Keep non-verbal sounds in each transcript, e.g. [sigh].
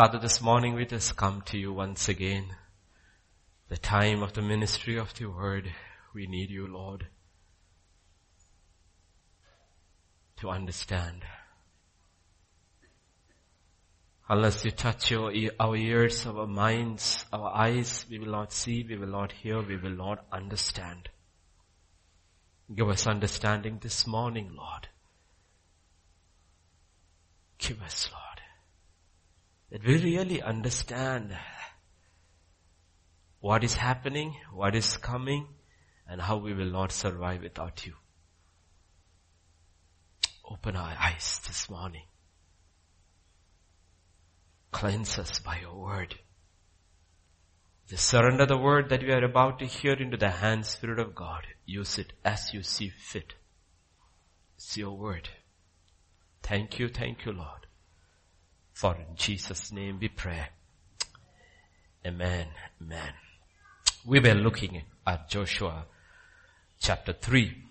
Father, this morning we just come to you once again. The time of the ministry of the word, we need you, Lord, to understand. Unless you touch your, our ears, our minds, our eyes, we will not see, we will not hear, we will not understand. Give us understanding this morning, Lord. Give us, Lord that we really understand what is happening, what is coming, and how we will not survive without you. Open our eyes this morning. Cleanse us by your word. Surrender the word that we are about to hear into the hand spirit of God. Use it as you see fit. It's your word. Thank you, thank you, Lord. For in Jesus' name we pray. Amen. Amen. We were looking at Joshua chapter 3.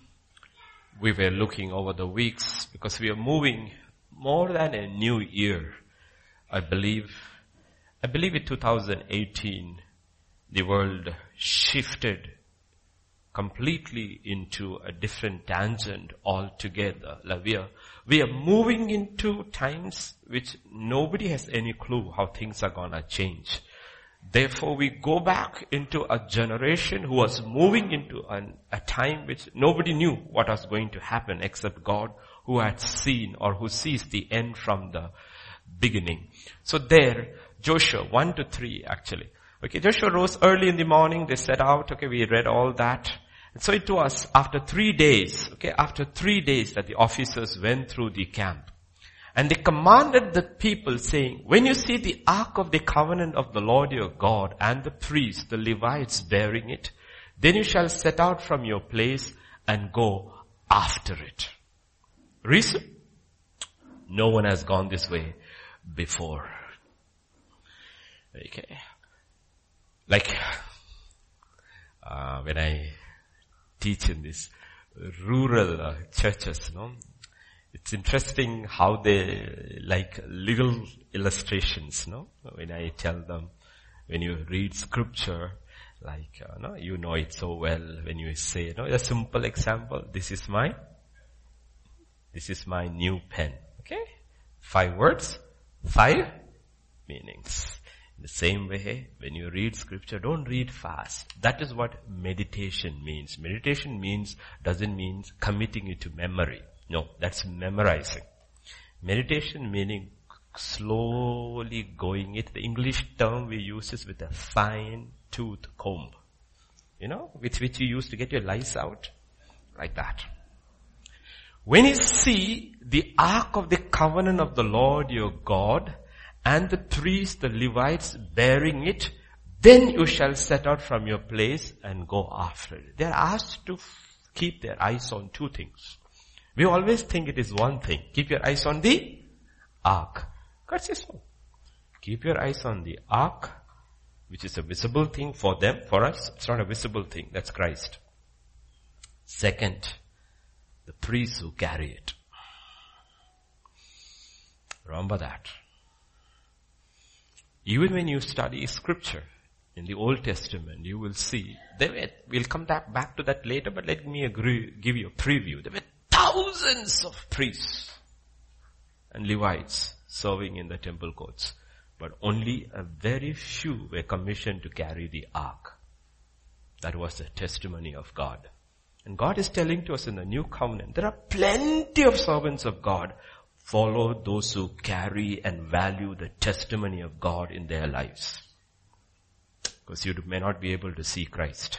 We were looking over the weeks because we are moving more than a new year. I believe, I believe in 2018, the world shifted completely into a different tangent altogether. Like we are, we are moving into times which nobody has any clue how things are gonna change. Therefore we go back into a generation who was moving into an, a time which nobody knew what was going to happen except God who had seen or who sees the end from the beginning. So there, Joshua 1 to 3 actually. Okay, Joshua rose early in the morning, they set out, okay, we read all that. And so it was after three days, okay, after three days that the officers went through the camp. And they commanded the people saying, when you see the ark of the covenant of the Lord your God and the priests, the Levites bearing it, then you shall set out from your place and go after it. Reason? No one has gone this way before. Okay. Like, uh, when I teach in these rural uh, churches, know, it's interesting how they like little illustrations, no? When I tell them, when you read scripture, like, uh, no, you know it so well when you say, know, a simple example, this is my, this is my new pen, okay? Five words, five meanings. The same way, when you read scripture, don't read fast. That is what meditation means. Meditation means, doesn't mean committing it to memory. No, that's memorizing. Meditation meaning slowly going it. The English term we use is with a fine tooth comb. You know, with which you use to get your lice out. Like that. When you see the ark of the covenant of the Lord your God, and the priests, the Levites bearing it, then you shall set out from your place and go after it. They are asked to keep their eyes on two things. We always think it is one thing. Keep your eyes on the ark. God says no. Keep your eyes on the ark, which is a visible thing for them, for us. It's not a visible thing. That's Christ. Second, the priests who carry it. Remember that. Even when you study scripture in the Old Testament, you will see, there were, we'll come back, back to that later, but let me agree, give you a preview. There were thousands of priests and Levites serving in the temple courts, but only a very few were commissioned to carry the ark. That was the testimony of God. And God is telling to us in the new covenant, there are plenty of servants of God follow those who carry and value the testimony of God in their lives. Because you may not be able to see Christ,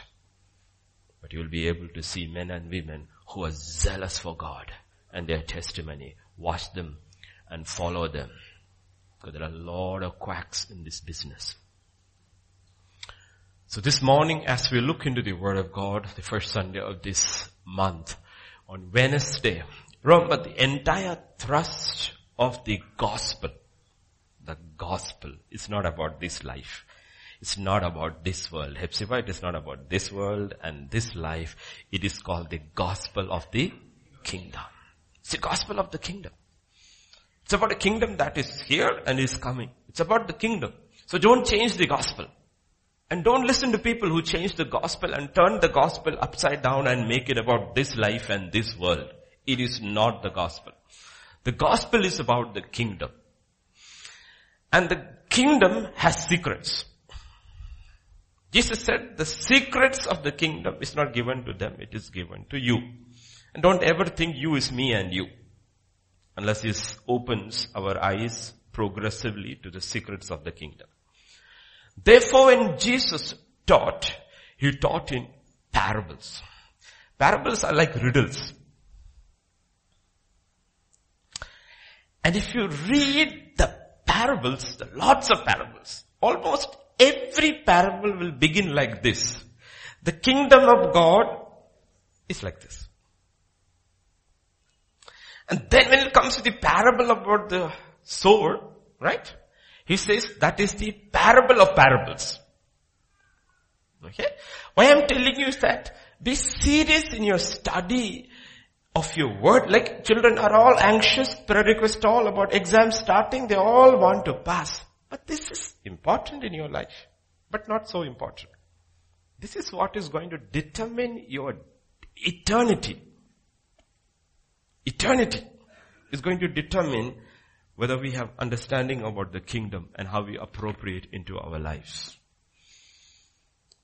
but you'll be able to see men and women who are zealous for God and their testimony. Watch them and follow them. Because there are a lot of quacks in this business. So this morning as we look into the Word of God, the first Sunday of this month, on Wednesday, Remember the entire thrust of the gospel, the gospel is not about this life. It's not about this world. Hepzibah, it is not about this world and this life. It is called the gospel of the kingdom. It's the gospel of the kingdom. It's about a kingdom that is here and is coming. It's about the kingdom. So don't change the gospel. And don't listen to people who change the gospel and turn the gospel upside down and make it about this life and this world. It is not the gospel. The gospel is about the kingdom. And the kingdom has secrets. Jesus said the secrets of the kingdom is not given to them, it is given to you. And don't ever think you is me and you. Unless he opens our eyes progressively to the secrets of the kingdom. Therefore when Jesus taught, he taught in parables. Parables are like riddles. And if you read the parables, the lots of parables, almost every parable will begin like this. The kingdom of God is like this. And then when it comes to the parable about the sower, right? He says that is the parable of parables. Okay? Why I'm telling you is that be serious in your study of your word. Like children are all anxious, prerequisite all about exams starting. They all want to pass. But this is important in your life, but not so important. This is what is going to determine your eternity. Eternity is going to determine whether we have understanding about the kingdom and how we appropriate into our lives.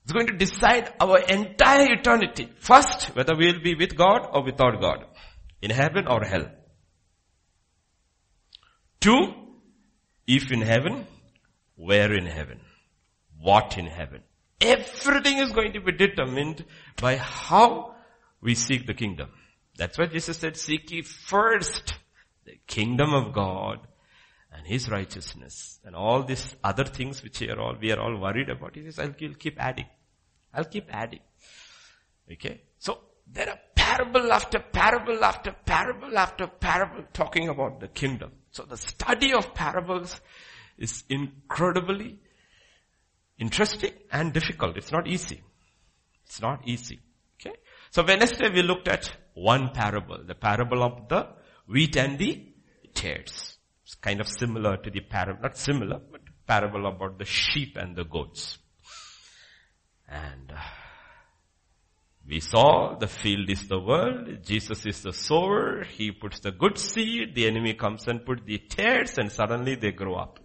It's going to decide our entire eternity. First, whether we will be with God or without God. In heaven or hell. Two, if in heaven, where in heaven? What in heaven? Everything is going to be determined by how we seek the kingdom. That's why Jesus said, seek ye first the kingdom of God and His righteousness and all these other things which are all, we are all worried about. He says, I'll keep adding. I'll keep adding. Okay? So, there are parable after parable after parable after parable talking about the kingdom. So the study of parables is incredibly interesting and difficult. It's not easy. It's not easy. Okay? So Wednesday we looked at one parable, the parable of the wheat and the tares. It's kind of similar to the parable, not similar, but parable about the sheep and the goats. And uh, we saw the field is the world, Jesus is the sower, he puts the good seed, the enemy comes and put the tares and suddenly they grow up.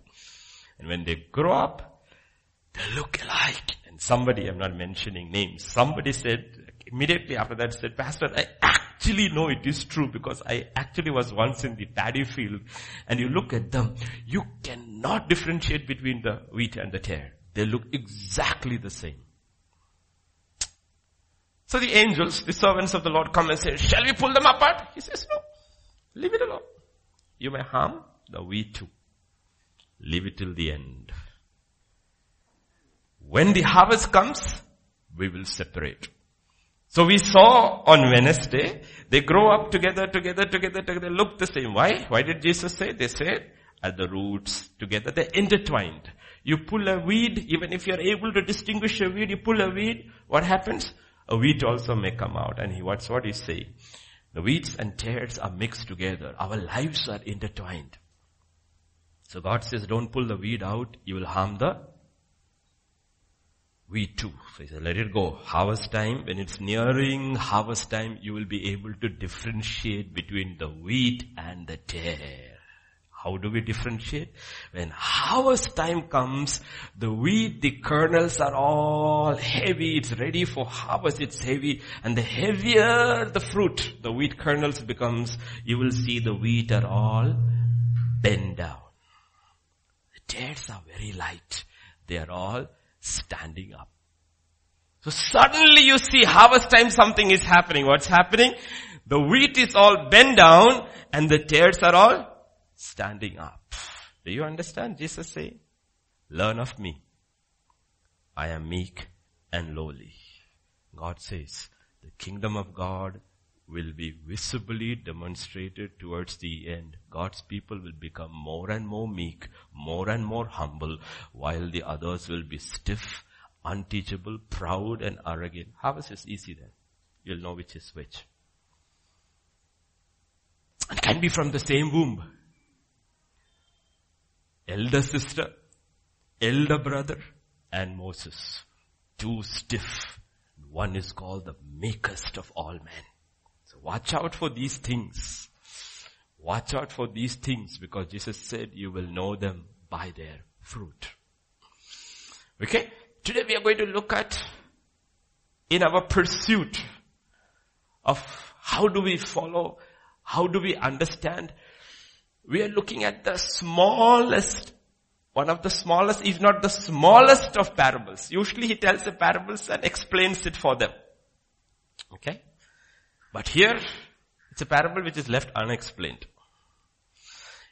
And when they grow up, they look alike. And somebody, I'm not mentioning names, somebody said, immediately after that said, Pastor, I actually know it is true because I actually was once in the paddy field and you look at them, you cannot differentiate between the wheat and the tare. They look exactly the same. So the angels, the servants of the Lord come and say, shall we pull them apart? He says, no, leave it alone. You may harm the wheat too. Leave it till the end. When the harvest comes, we will separate. So we saw on Wednesday, they grow up together, together, together, together, look the same. Why? Why did Jesus say? They said, at the roots together, they're intertwined. You pull a weed, even if you're able to distinguish a weed, you pull a weed, what happens? A wheat also may come out. And he, what's what he say? The weeds and tares are mixed together. Our lives are intertwined. So God says, don't pull the weed out, you will harm the we too. So he said, let it go. Harvest time, when it's nearing harvest time, you will be able to differentiate between the wheat and the tare. How do we differentiate? When harvest time comes, the wheat, the kernels are all heavy, it's ready for harvest, it's heavy, and the heavier the fruit, the wheat kernels becomes, you will see the wheat are all bent down. The tares are very light. They are all standing up. So suddenly you see harvest time something is happening. What's happening? The wheat is all bent down and the tares are all standing up. Do you understand? Jesus say, learn of me. I am meek and lowly. God says, the kingdom of God will be visibly demonstrated towards the end. God's people will become more and more meek, more and more humble, while the others will be stiff, unteachable, proud and arrogant. Harvest is easy then. You'll know which is which. And can be from the same womb. Elder sister, elder brother, and Moses. Two stiff. One is called the makest of all men. So watch out for these things. Watch out for these things because Jesus said you will know them by their fruit. Okay? Today we are going to look at in our pursuit of how do we follow, how do we understand, we are looking at the smallest, one of the smallest, if not the smallest of parables. Usually he tells the parables and explains it for them. Okay? But here, it's a parable which is left unexplained.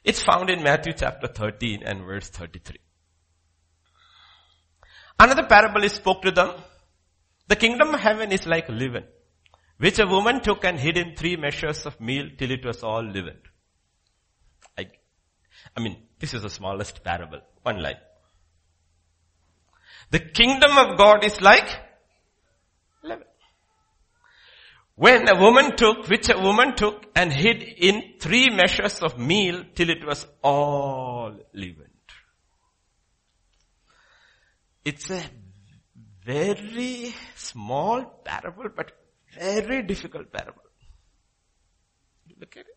It's found in Matthew chapter 13 and verse 33. Another parable is spoke to them. The kingdom of heaven is like leaven, which a woman took and hid in three measures of meal till it was all leavened. I, mean, this is the smallest parable. One line. The kingdom of God is like. When a woman took, which a woman took and hid in three measures of meal till it was all leavened. It's a very small parable, but very difficult parable. You look at it.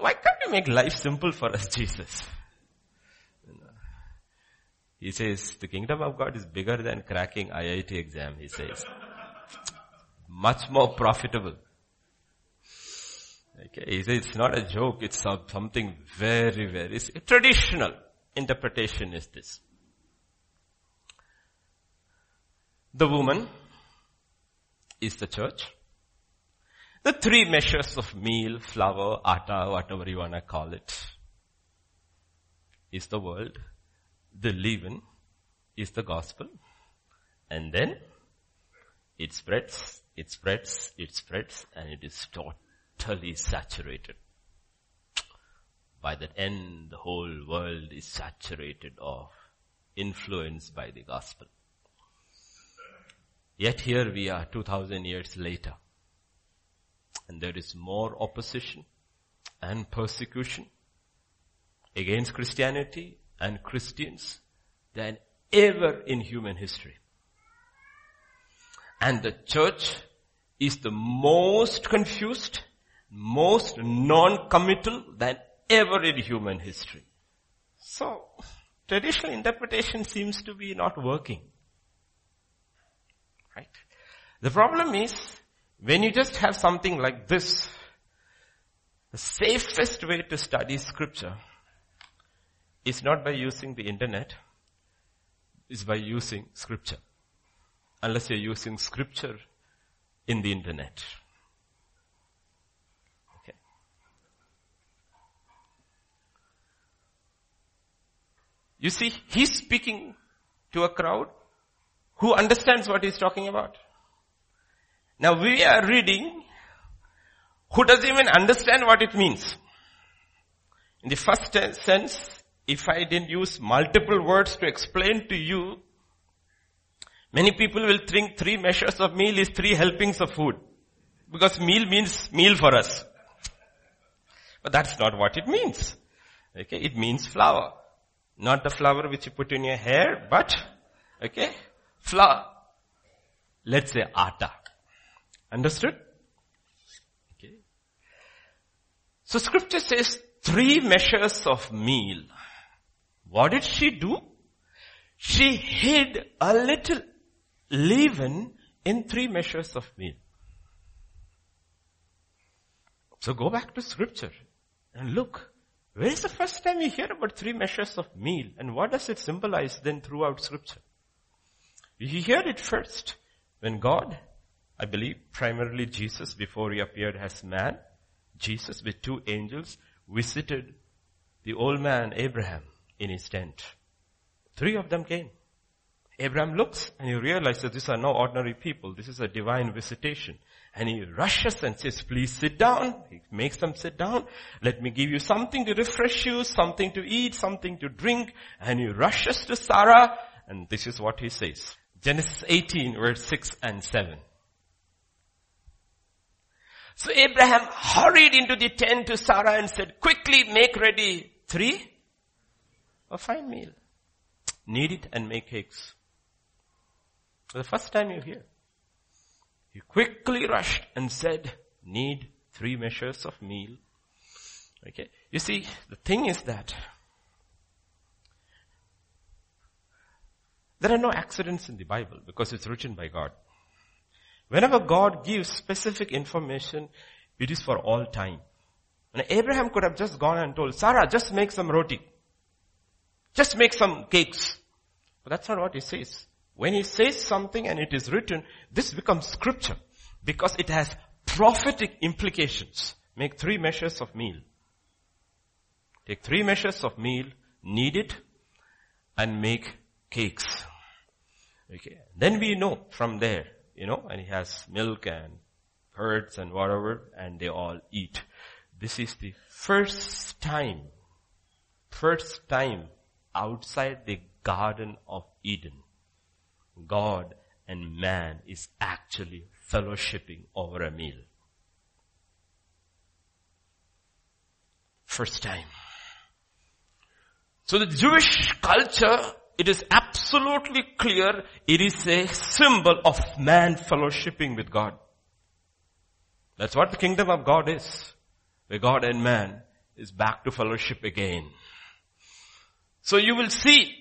Why can't you make life simple for us, [laughs] Jesus? He says, the kingdom of God is bigger than cracking IIT exam, he says. Much more profitable. Okay, he says it's not a joke, it's something very, very, traditional interpretation is this. The woman is the church. The three measures of meal, flour, atta, whatever you want to call it, is the world. The leaven is the gospel. And then it spreads, it spreads, it spreads, and it is totally saturated. By the end, the whole world is saturated of influenced by the gospel. Yet here we are 2000 years later. And there is more opposition and persecution against Christianity and Christians than ever in human history. And the church is the most confused, most non-committal than ever in human history. So, traditional interpretation seems to be not working. Right? The problem is, when you just have something like this, the safest way to study scripture is not by using the internet, is by using scripture. Unless you're using scripture in the internet. Okay. You see, he's speaking to a crowd who understands what he's talking about. Now we are reading who doesn't even understand what it means. In the first sense, if I didn't use multiple words to explain to you, many people will think three measures of meal is three helpings of food. Because meal means meal for us. But that's not what it means. Okay, it means flour. Not the flour which you put in your hair, but, okay, flour. Let's say atta. Understood? Okay. So scripture says three measures of meal. What did she do? She hid a little leaven in three measures of meal. So go back to scripture and look. Where is the first time you hear about three measures of meal and what does it symbolize then throughout scripture? You hear it first when God, I believe primarily Jesus before he appeared as man, Jesus with two angels visited the old man Abraham in his tent. Three of them came. Abraham looks and he realizes these are no ordinary people. This is a divine visitation. And he rushes and says, please sit down. He makes them sit down. Let me give you something to refresh you, something to eat, something to drink. And he rushes to Sarah and this is what he says. Genesis 18 verse 6 and 7. So Abraham hurried into the tent to Sarah and said, quickly make ready three, a fine meal. Knead it and make cakes. For the first time you hear. He quickly rushed and said, knead three measures of meal. Okay. You see, the thing is that there are no accidents in the Bible because it's written by God. Whenever God gives specific information, it is for all time. And Abraham could have just gone and told, Sarah, just make some roti. Just make some cakes. But that's not what he says. When he says something and it is written, this becomes scripture because it has prophetic implications. Make three measures of meal. Take three measures of meal, knead it, and make cakes. Okay. Then we know from there, you know, and he has milk and curds and whatever, and they all eat. This is the first time, first time outside the Garden of Eden, God and man is actually fellowshipping over a meal. First time. So the Jewish culture, it is absolutely clear, it is a symbol of man fellowshipping with God. That's what the kingdom of God is. Where God and man is back to fellowship again. So you will see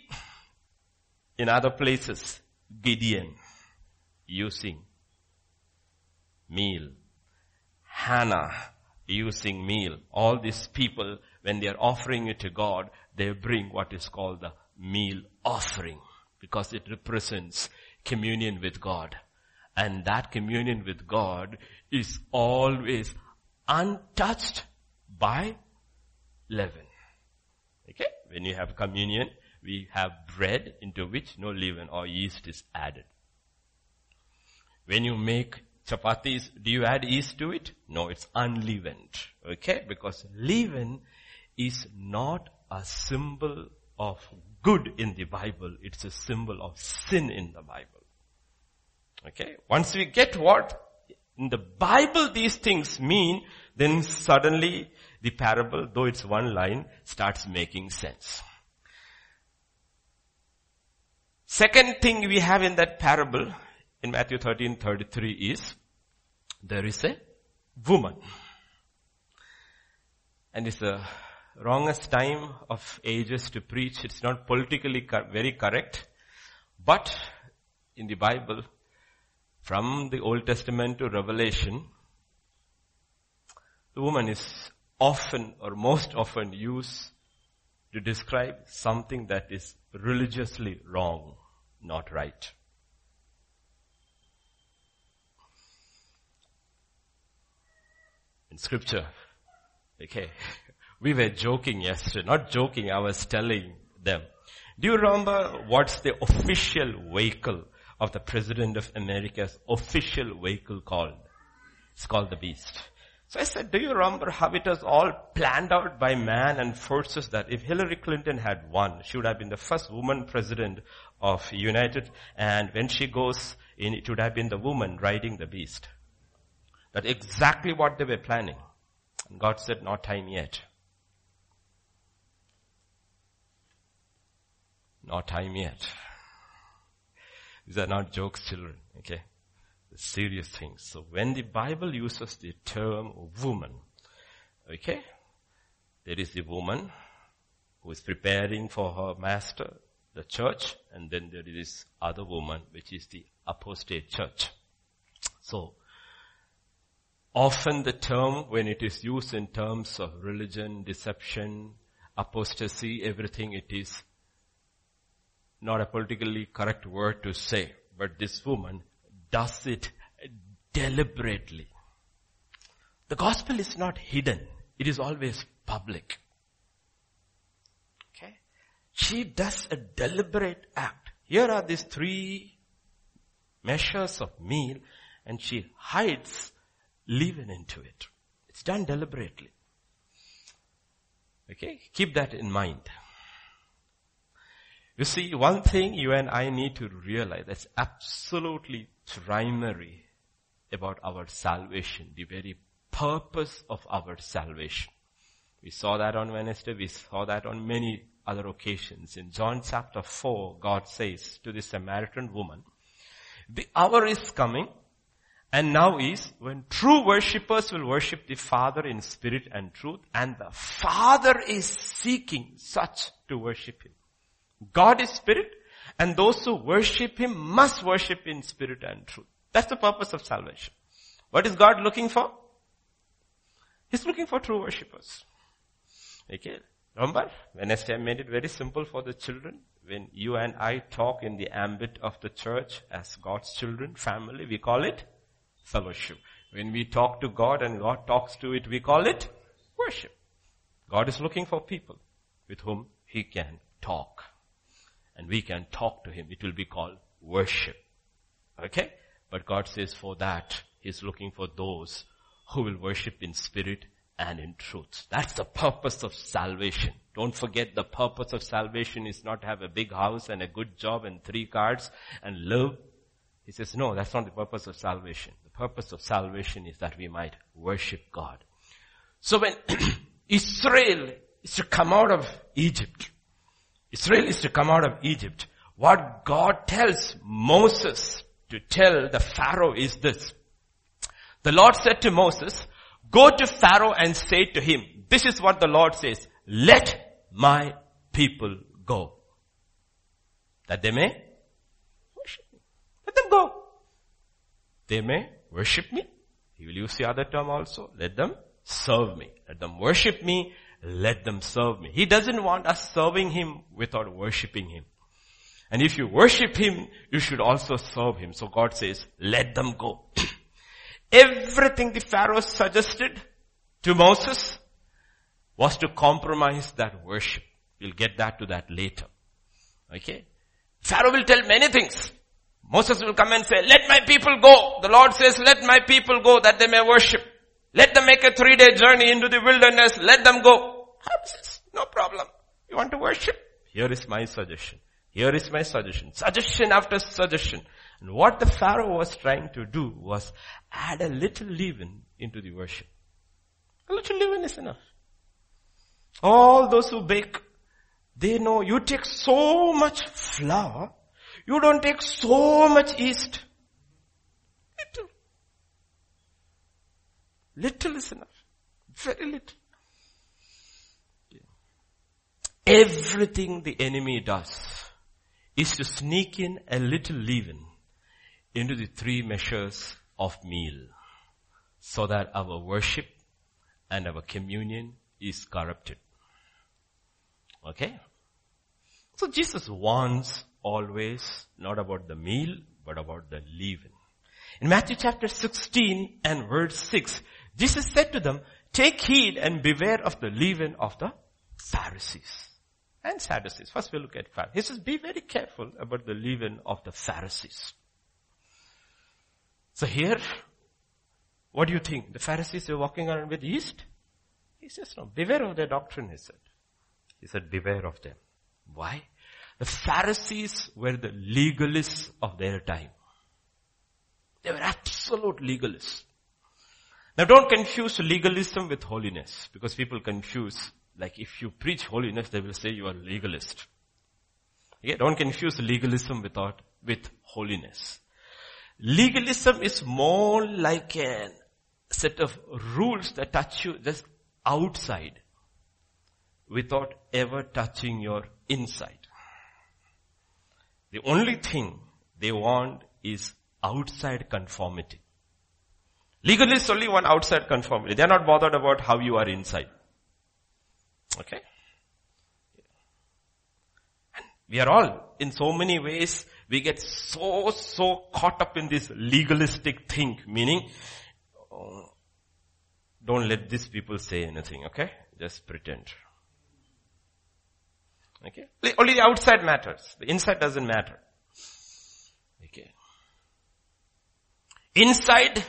in other places Gideon using meal. Hannah using meal. All these people, when they are offering it to God, they bring what is called the meal offering because it represents communion with God. And that communion with God is always untouched by leaven. Okay? When you have communion, we have bread into which no leaven or yeast is added. When you make chapatis, do you add yeast to it? No, it's unleavened. Okay? Because leaven is not a symbol of good in the Bible. It's a symbol of sin in the Bible. Okay? Once we get what in the Bible these things mean, then suddenly the parable, though it's one line, starts making sense. Second thing we have in that parable in Matthew 13, 33 is there is a woman. And it's the wrongest time of ages to preach. It's not politically very correct. But in the Bible, from the Old Testament to Revelation, the woman is often or most often used to describe something that is religiously wrong, not right. In scripture, okay, we were joking yesterday, not joking, I was telling them. Do you remember what's the official vehicle of the President of America's official vehicle called? It's called the Beast. So I said, do you remember how it was all planned out by man and forces that if Hillary Clinton had won, she would have been the first woman president of United and when she goes in, it would have been the woman riding the beast. That exactly what they were planning. And God said, not time yet. Not time yet. [laughs] These are not jokes, children, okay? serious things. So when the Bible uses the term woman, okay, there is the woman who is preparing for her master, the church, and then there is this other woman, which is the apostate church. So, often the term, when it is used in terms of religion, deception, apostasy, everything, it is not a politically correct word to say. But this woman does it deliberately. The gospel is not hidden. It is always public. Okay? She does a deliberate act. Here are these three measures of meal and she hides leaven into it. It's done deliberately. Okay? Keep that in mind. You see, one thing you and I need to realize that's absolutely primary about our salvation, the very purpose of our salvation. We saw that on Wednesday. We saw that on many other occasions. In John chapter 4, God says to the Samaritan woman, the hour is coming and now is when true worshippers will worship the Father in spirit and truth and the Father is seeking such to worship Him. God is spirit and those who worship Him must worship in spirit and truth. That's the purpose of salvation. What is God looking for? He's looking for true worshippers. Okay. Remember, Wednesday I made it very simple for the children. When you and I talk in the ambit of the church as God's children, family, we call it fellowship. When we talk to God and God talks to it, we call it worship. God is looking for people with whom He can talk. And we can talk to Him. It will be called worship. Okay? But God says for that, He's looking for those who will worship in spirit and in truth. That's the purpose of salvation. Don't forget the purpose of salvation is not to have a big house and a good job and three cars and live. He says, no, that's not the purpose of salvation. The purpose of salvation is that we might worship God. So when [clears throat] Israel is to come out of Egypt, Israel is to come out of Egypt, what God tells Moses to tell the Pharaoh is this. The Lord said to Moses, Go to Pharaoh and say to him, this is what the Lord says, let my people go. That they may worship me. Let them go. They may worship me. He will use the other term also. Let them serve me. Let them worship me. Let them serve me. He doesn't want us serving Him without worshiping Him. And if you worship Him, you should also serve Him. So God says, let them go. [clears throat] Everything the Pharaoh suggested to Moses was to compromise that worship. We'll get that to that later. Okay? Pharaoh will tell many things. Moses will come and say, let my people go. The Lord says, let my people go that they may worship. Let them make a three day journey into the wilderness. Let them go. No problem. You want to worship? Here is my suggestion. Here is my suggestion. Suggestion after suggestion. And what the Pharaoh was trying to do was add a little leaven into the worship. A little leaven is enough. All those who bake, they know you take so much flour, you don't take so much yeast. Little. Little is enough. Very little. Everything the enemy does is to sneak in a little leaven into the three measures of meal so that our worship and our communion is corrupted. Okay? So Jesus warns always not about the meal, but about the leaven. In Matthew chapter 16 and verse 6, Jesus said to them, take heed and beware of the leaven of the Pharisees and Sadducees. First we'll look at Pharisees. He says, be very careful about the leaven of the Pharisees. So here, what do you think? The Pharisees were walking around with yeast? He says, no, beware of their doctrine, he said. He said, beware of them. Why? The Pharisees were the legalists of their time. They were absolute legalists. Now don't confuse legalism with holiness, because people confuse, like if you preach holiness, they will say you are legalist. Okay? Don't confuse legalism without, with holiness. Legalism is more like a set of rules that touch you just outside without ever touching your inside. The only thing they want is outside conformity. Legalists only want outside conformity. They are not bothered about how you are inside. Okay? And we are all, in so many ways, we get so, so caught up in this legalistic thing, meaning, uh, don't let these people say anything, okay? Just pretend. Okay? Only the outside matters. The inside doesn't matter. Okay. Inside,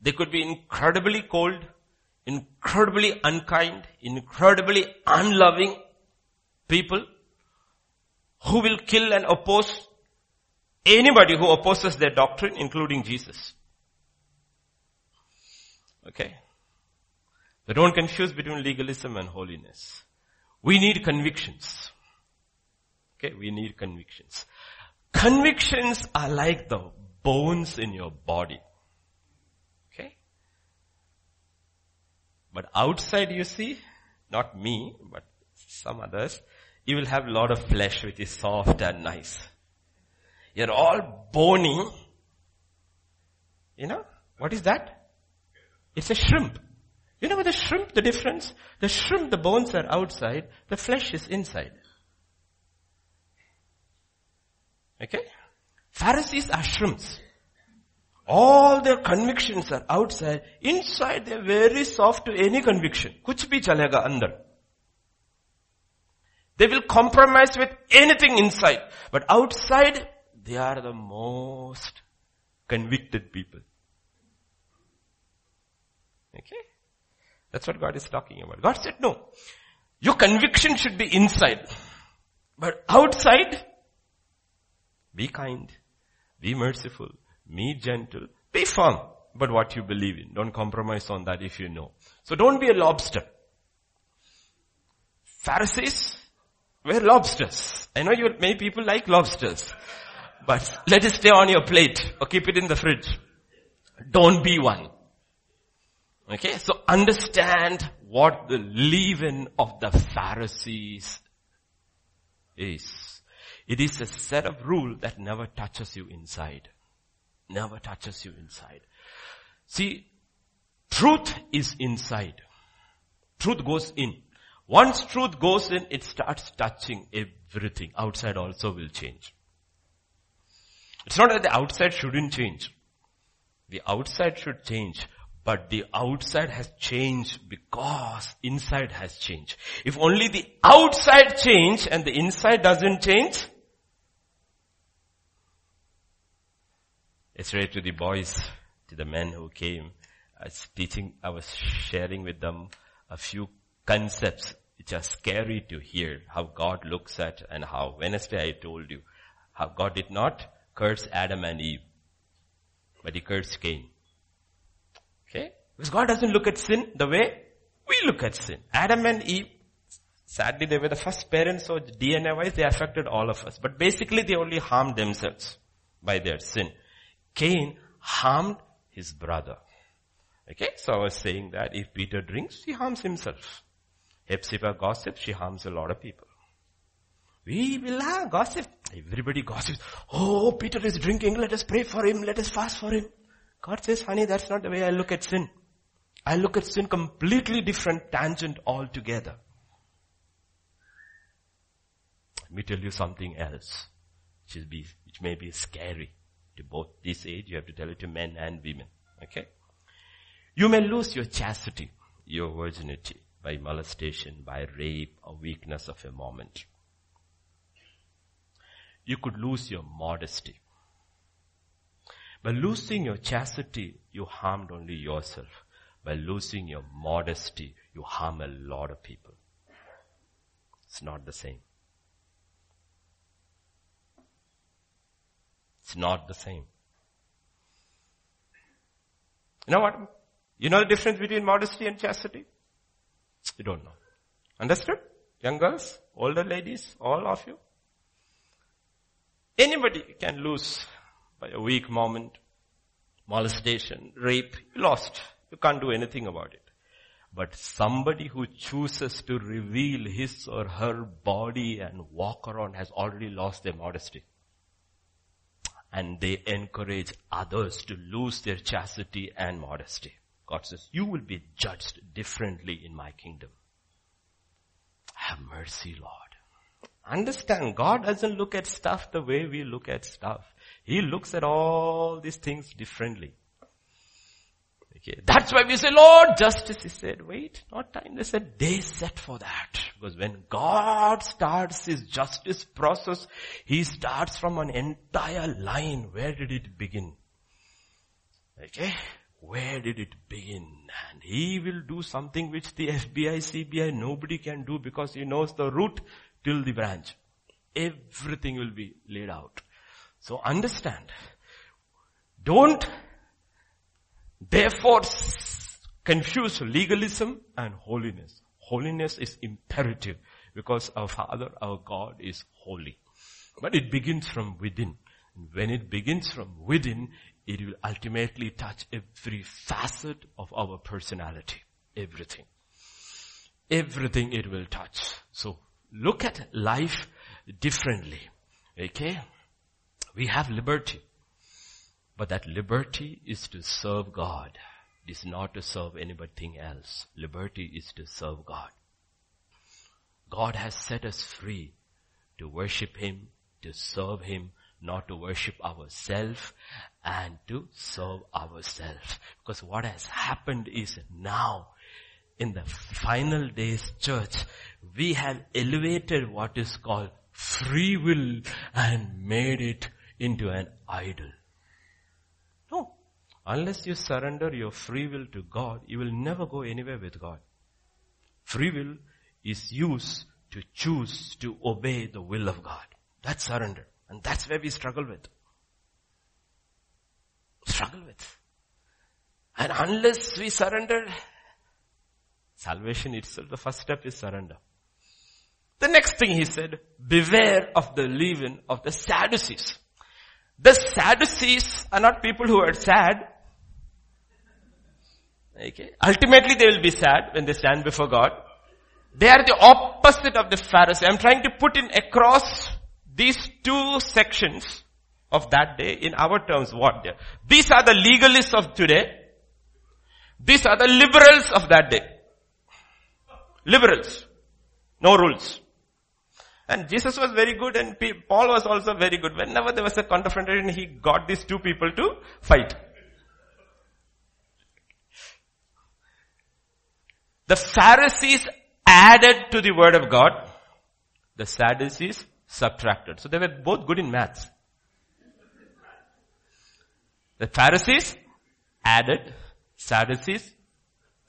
they could be incredibly cold, incredibly unkind, incredibly unloving people who will kill and oppose Anybody who opposes their doctrine, including Jesus. Okay. So don't confuse between legalism and holiness. We need convictions. Okay, we need convictions. Convictions are like the bones in your body. Okay? But outside you see, not me, but some others, you will have a lot of flesh which is soft and nice. You're all bony. You know, what is that? It's a shrimp. You know what the shrimp, the difference? The shrimp, the bones are outside, the flesh is inside. Okay? Pharisees are shrimps. All their convictions are outside. Inside they're very soft to any conviction. Kuch bhi chalega andar. They will compromise with anything inside. But outside, they are the most convicted people. Okay? That's what God is talking about. God said, no. Your conviction should be inside. But outside, be kind, be merciful, be gentle, be firm. But what you believe in, don't compromise on that if you know. So don't be a lobster. Pharisees were lobsters. I know you, many people like lobsters. But let it stay on your plate or keep it in the fridge. Don't be one. Okay, so understand what the leaven of the Pharisees is. It is a set of rule that never touches you inside. Never touches you inside. See, truth is inside. Truth goes in. Once truth goes in, it starts touching everything. Outside also will change. It's not that the outside shouldn't change. The outside should change. But the outside has changed because inside has changed. If only the outside change and the inside doesn't change, yesterday to the boys, to the men who came, uh, I was teaching, I was sharing with them a few concepts which are scary to hear, how God looks at and how Wednesday I told you, how God did not curse Adam and Eve, but he cursed Cain. Okay? Because God doesn't look at sin the way we look at sin. Adam and Eve, sadly they were the first parents, so DNA wise they affected all of us. But basically they only harmed themselves by their sin. Cain harmed his brother. Okay, so I was saying that if Peter drinks, he harms himself. Hepzibah gossips, she harms a lot of people. We will have gossip. Everybody gossips. Oh, Peter is drinking. Let us pray for him. Let us fast for him. God says, honey, that's not the way I look at sin. I look at sin completely different tangent altogether. Let me tell you something else, which, be, which may be scary to both this age. You have to tell it to men and women. Okay? You may lose your chastity, your virginity by molestation, by rape or weakness of a moment. You could lose your modesty. By losing your chastity, you harmed only yourself. By losing your modesty, you harm a lot of people. It's not the same. It's not the same. You know what? You know the difference between modesty and chastity? You don't know. Understood? Young girls, older ladies, all of you. Anybody can lose by a weak moment, molestation, rape, you lost. You can't do anything about it. But somebody who chooses to reveal his or her body and walk around has already lost their modesty. And they encourage others to lose their chastity and modesty. God says, you will be judged differently in my kingdom. Have mercy, Lord. Understand, God doesn't look at stuff the way we look at stuff. He looks at all these things differently. Okay. That's why we say, Lord, justice. He said, wait, not time. They said, day set for that. Because when God starts his justice process, he starts from an entire line. Where did it begin? Okay. Where did it begin? And he will do something which the FBI, CBI, nobody can do because he knows the root till the branch. Everything will be laid out. So understand. Don't therefore confuse legalism and holiness. Holiness is imperative because our Father, our God is holy. But it begins from within. When it begins from within, it will ultimately touch every facet of our personality. Everything. Everything it will touch. So look at life differently. Okay? We have liberty. But that liberty is to serve God. It is not to serve anything else. Liberty is to serve God. God has set us free to worship Him, to serve Him, not to worship ourselves and to serve ourselves. Because what has happened is now in the final days church, we have elevated what is called free will and made it into an idol. Unless you surrender your free will to God, you will never go anywhere with God. Free will is used to choose to obey the will of God. That's surrender. And that's where we struggle with. Struggle with. And unless we surrender, salvation itself, the first step is surrender. The next thing he said, beware of the leaven of the Sadducees. The Sadducees are not people who are sad. Okay. Ultimately they will be sad when they stand before God. They are the opposite of the Pharisee. I'm trying to put in across these two sections of that day in our terms what they are. These are the legalists of today. These are the liberals of that day. Liberals. No rules. And Jesus was very good and Paul was also very good. Whenever there was a confrontation, he got these two people to fight. The Pharisees added to the word of God. The Sadducees subtracted. So they were both good in maths. The Pharisees added, Sadducees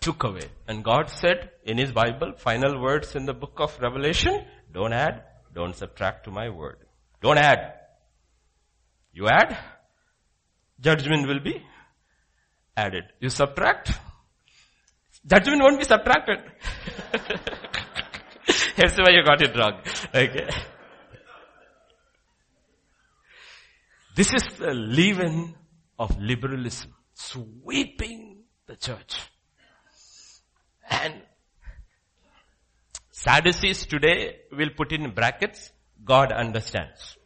took away. And God said in His Bible, final words in the book of Revelation, don't add, don't subtract to my word. Don't add. You add, judgment will be added. You subtract, judgment won't be subtracted. [laughs] Here's why you got it wrong. Okay. This is the leaven of liberalism sweeping the church. And Sadducees today will put in brackets, God understands.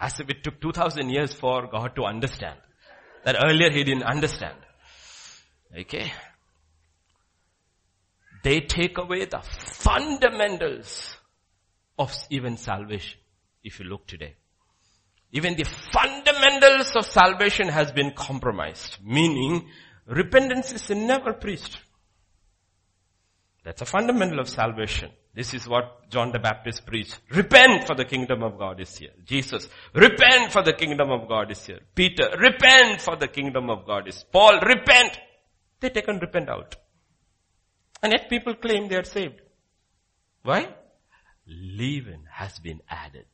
As if it took 2000 years for God to understand. That earlier he didn't understand. Okay. They take away the fundamentals of even salvation if you look today. Even the fundamentals of salvation has been compromised, meaning repentance is never preached. That's a fundamental of salvation. This is what John the Baptist preached. Repent for the kingdom of God is here. Jesus, repent for the kingdom of God is here. Peter, repent for the kingdom of God is. Paul, repent. They take and repent out. And yet people claim they are saved. Why? Leaven has been added.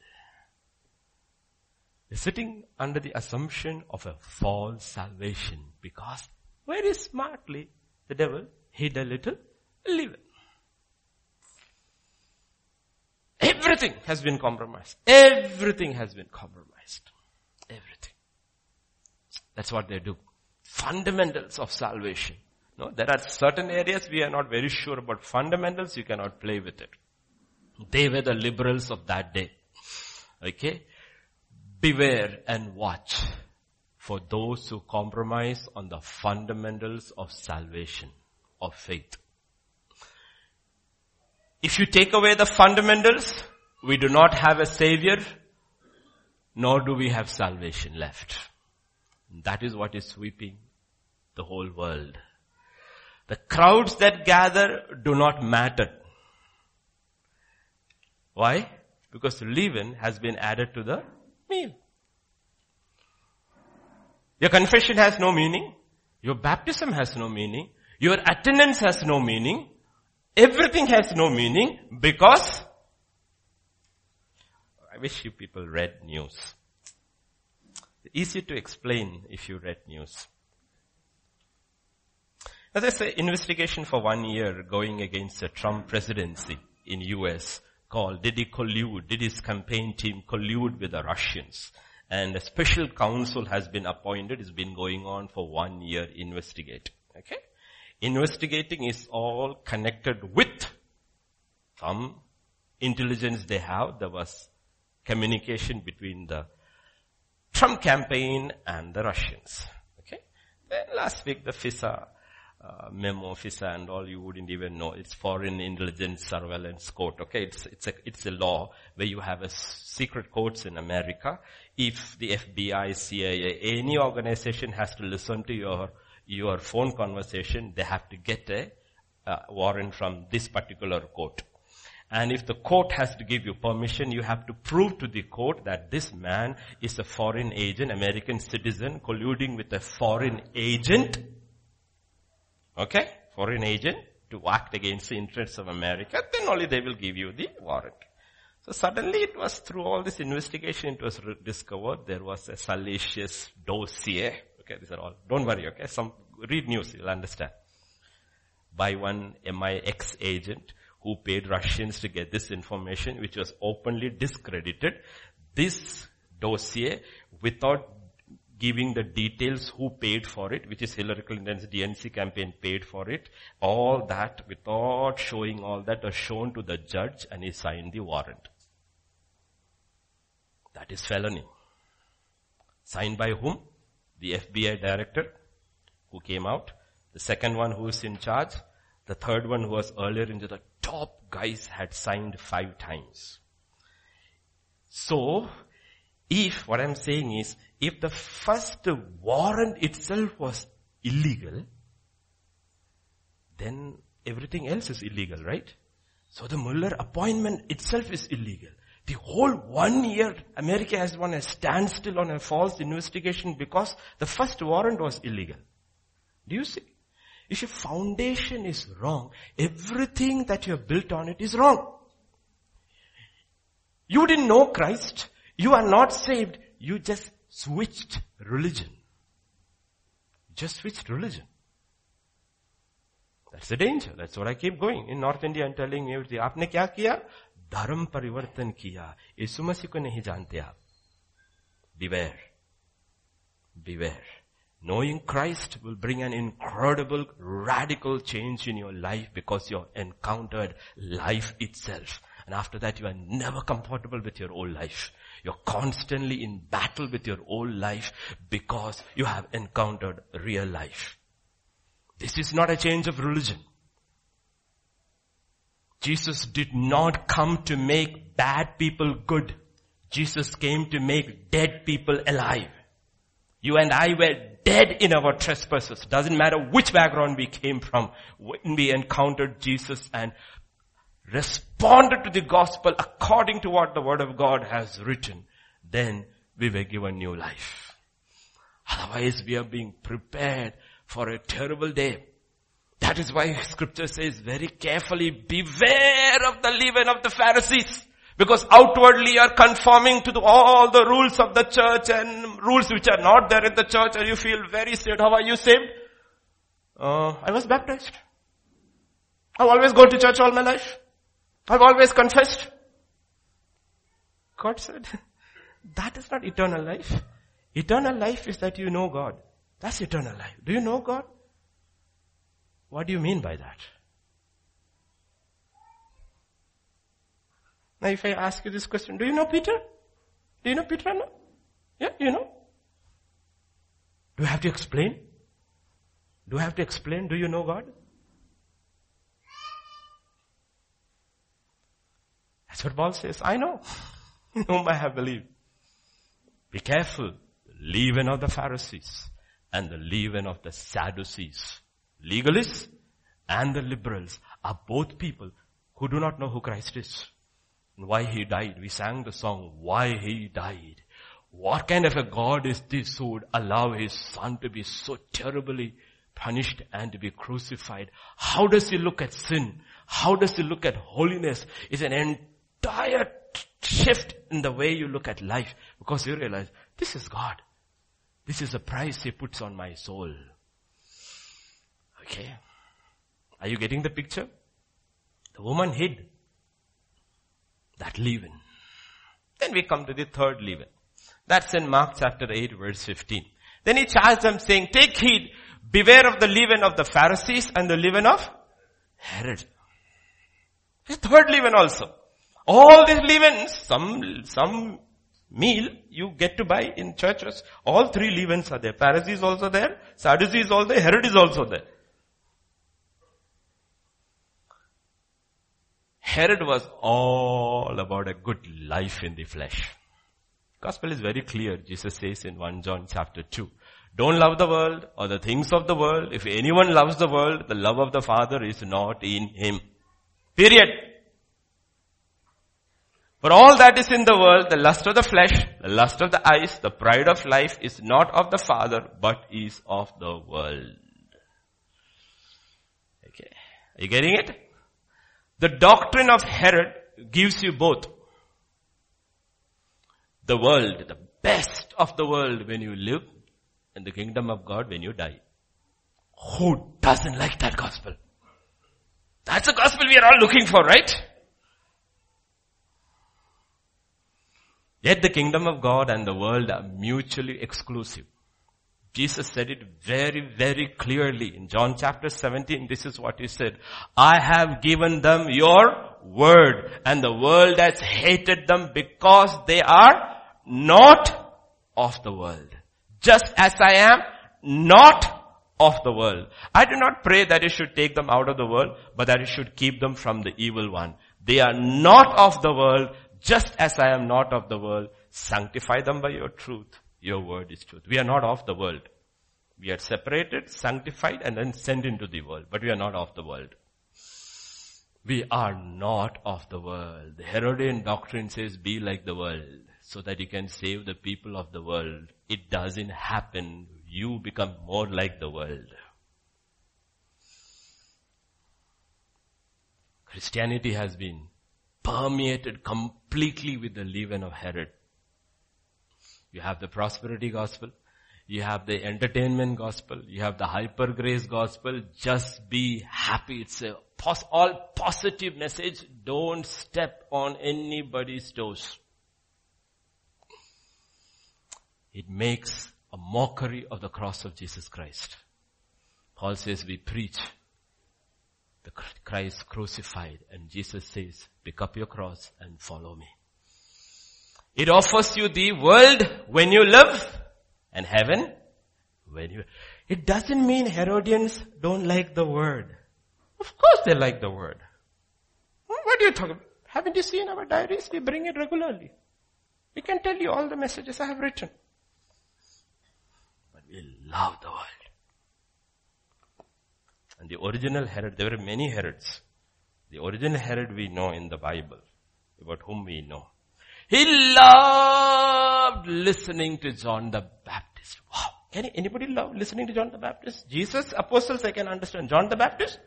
They're sitting under the assumption of a false salvation because very smartly the devil hid a little leaven. Everything has been compromised. Everything has been compromised. Everything. That's what they do. Fundamentals of salvation. No, there are certain areas we are not very sure about fundamentals, you cannot play with it. They were the liberals of that day. Okay? beware and watch for those who compromise on the fundamentals of salvation, of faith. If you take away the fundamentals, we do not have a savior, nor do we have salvation left. That is what is sweeping the whole world. The crowds that gather do not matter. Why? Because leaven has been added to the meal. Your confession has no meaning. Your baptism has no meaning. Your attendance has no meaning. Everything has no meaning because I wish you people read news. It's Easy to explain if you read news. There's an investigation for one year going against the Trump presidency in US called, did he collude, did his campaign team collude with the Russians? And a special counsel has been appointed, it's been going on for one year investigating. Okay? Investigating is all connected with some intelligence they have. There was communication between the Trump campaign and the Russians. Okay? Then last week the FISA uh, memo, FISA and all, you wouldn't even know. It's Foreign Intelligence Surveillance Court. Okay, it's it's a it's a law where you have a secret courts in America. If the FBI, CIA, any organization has to listen to your your phone conversation, they have to get a uh, warrant from this particular court. And if the court has to give you permission, you have to prove to the court that this man is a foreign agent, American citizen, colluding with a foreign agent. Okay? Foreign agent to act against the interests of America, then only they will give you the warrant. So suddenly it was through all this investigation it was discovered there was a salacious dossier. Okay, these are all, don't worry, okay? Some, read news, you'll understand. By one MI6 agent who paid Russians to get this information, which was openly discredited. This dossier, without giving the details who paid for it, which is Hillary Clinton's DNC campaign paid for it, all that, without showing all that, was shown to the judge and he signed the warrant. That is felony. Signed by whom? The FBI director who came out. The second one who is in charge. The third one who was earlier into the top guys had signed five times. So, if, what I'm saying is, if the first warrant itself was illegal, then everything else is illegal, right? So the Mueller appointment itself is illegal. The whole one year, America has won a standstill on a false investigation because the first warrant was illegal. Do you see? If your foundation is wrong, everything that you have built on it is wrong. You didn't know Christ. You are not saved. You just switched religion. Just switched religion. That's the danger. That's what I keep going. In North India and telling everything. आपने क्या किया धर्म परिवर्तन किया यीशु मसीह को नहीं जानते आप beware beware knowing Christ will bring an incredible radical change in your life because you have encountered life itself and after that you are never comfortable with your old life you're constantly in battle with your old life because you have encountered real life this is not a change of religion Jesus did not come to make bad people good. Jesus came to make dead people alive. You and I were dead in our trespasses. Doesn't matter which background we came from. When we encountered Jesus and responded to the gospel according to what the word of God has written, then we were given new life. Otherwise we are being prepared for a terrible day. That is why scripture says very carefully, beware of the leaven of the Pharisees. Because outwardly you are conforming to the, all the rules of the church and rules which are not there in the church and you feel very saved. How are you saved? Uh, I was baptized. I've always gone to church all my life. I've always confessed. God said, [laughs] that is not eternal life. Eternal life is that you know God. That's eternal life. Do you know God? What do you mean by that? Now if I ask you this question, do you know Peter? Do you know Peter no? Yeah, you know. Do I have to explain? Do I have to explain? Do you know God? That's what Paul says. I know. [laughs] whom I have believed. Be careful. Leaven of the Pharisees and the leaven of the Sadducees. Legalists and the liberals are both people who do not know who Christ is and why he died. We sang the song, why he died. What kind of a God is this who would allow his son to be so terribly punished and to be crucified? How does he look at sin? How does he look at holiness? It's an entire shift in the way you look at life because you realize this is God. This is the price he puts on my soul. Okay? Are you getting the picture? The woman hid that leaven. Then we come to the third leaven. That's in Mark chapter 8 verse 15. Then he charged them saying, take heed, beware of the leaven of the Pharisees and the leaven of Herod. The third leaven also. All these leavens, some, some meal you get to buy in churches. All three leavens are there. Pharisees also there, Sadducees also there, Herod is also there. Herod was all about a good life in the flesh. Gospel is very clear. Jesus says in 1 John chapter 2. Don't love the world or the things of the world. If anyone loves the world, the love of the Father is not in him. Period. For all that is in the world, the lust of the flesh, the lust of the eyes, the pride of life is not of the Father, but is of the world. Okay. Are you getting it? The doctrine of Herod gives you both. The world, the best of the world when you live, and the kingdom of God when you die. Who doesn't like that gospel? That's the gospel we are all looking for, right? Yet the kingdom of God and the world are mutually exclusive. Jesus said it very, very clearly in John chapter 17. This is what he said. I have given them your word and the world has hated them because they are not of the world. Just as I am not of the world. I do not pray that you should take them out of the world, but that you should keep them from the evil one. They are not of the world, just as I am not of the world. Sanctify them by your truth. Your word is truth. We are not of the world. We are separated, sanctified, and then sent into the world. But we are not of the world. We are not of the world. The Herodian doctrine says be like the world so that you can save the people of the world. It doesn't happen. You become more like the world. Christianity has been permeated completely with the leaven of Herod. You have the prosperity gospel. You have the entertainment gospel. You have the hyper grace gospel. Just be happy. It's a pos- all positive message. Don't step on anybody's toes. It makes a mockery of the cross of Jesus Christ. Paul says we preach the Christ crucified and Jesus says pick up your cross and follow me. It offers you the world when you live and heaven when you, it doesn't mean Herodians don't like the word. Of course they like the word. What are you talking about? Haven't you seen our diaries? We bring it regularly. We can tell you all the messages I have written. But we love the world. And the original Herod, there were many Herods. The original Herod we know in the Bible, about whom we know. He loved listening to John the Baptist. Wow. Can anybody love listening to John the Baptist? Jesus, apostles, I can understand. John the Baptist?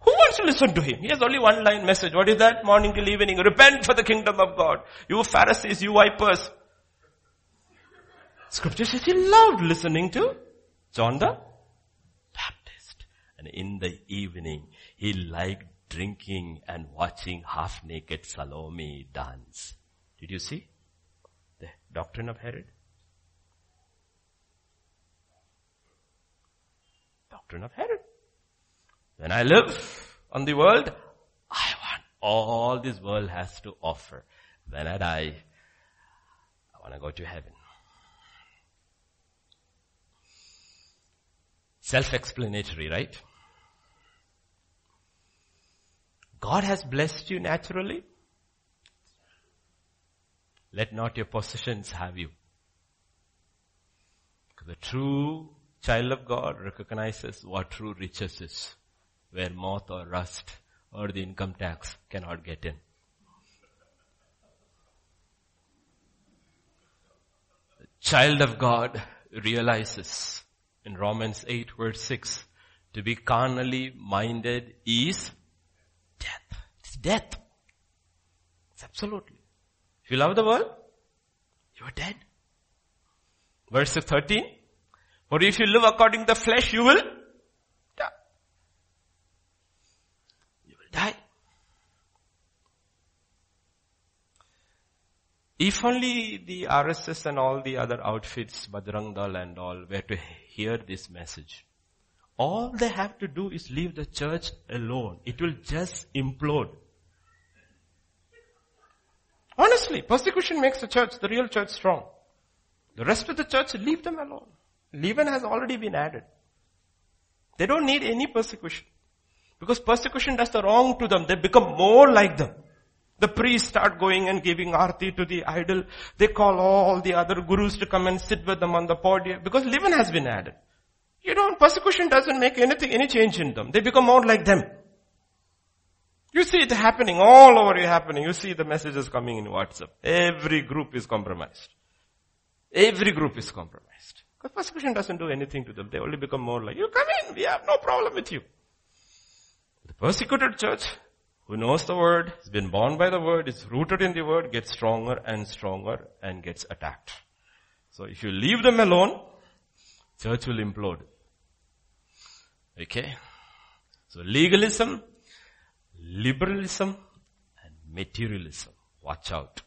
Who wants to listen to him? He has only one line message. What is that? Morning till evening. Repent for the kingdom of God. You Pharisees, you vipers. Scripture says he loved listening to John the. And in the evening, he liked drinking and watching half naked Salome dance. Did you see the doctrine of Herod? Doctrine of Herod. When I live on the world, I want all this world has to offer. When I die, I want to go to heaven. Self-explanatory, right? God has blessed you naturally. Let not your possessions have you. The true child of God recognizes what true riches is, where moth or rust or the income tax cannot get in. The child of God realizes in Romans 8 verse 6, to be carnally minded is death. It's death. It's absolutely. If you love the world, you are dead. Verse 13. For if you live according to the flesh, you will die. You will die. If only the RSS and all the other outfits, Bajrang Dal and all, were to hear this message. All they have to do is leave the church alone. It will just implode. Honestly, persecution makes the church, the real church strong. The rest of the church, leave them alone. Leaven has already been added. They don't need any persecution. Because persecution does the wrong to them. They become more like them. The priests start going and giving arti to the idol. They call all the other gurus to come and sit with them on the podium because leaven has been added. You know, persecution doesn't make anything, any change in them. They become more like them. You see it happening all over you happening. You see the messages coming in WhatsApp. Every group is compromised. Every group is compromised. Because persecution doesn't do anything to them. They only become more like, you come in, we have no problem with you. The persecuted church, who knows the word, has been born by the word, is rooted in the word, gets stronger and stronger and gets attacked. So if you leave them alone, church will implode. Okay? So legalism, liberalism, and materialism. Watch out.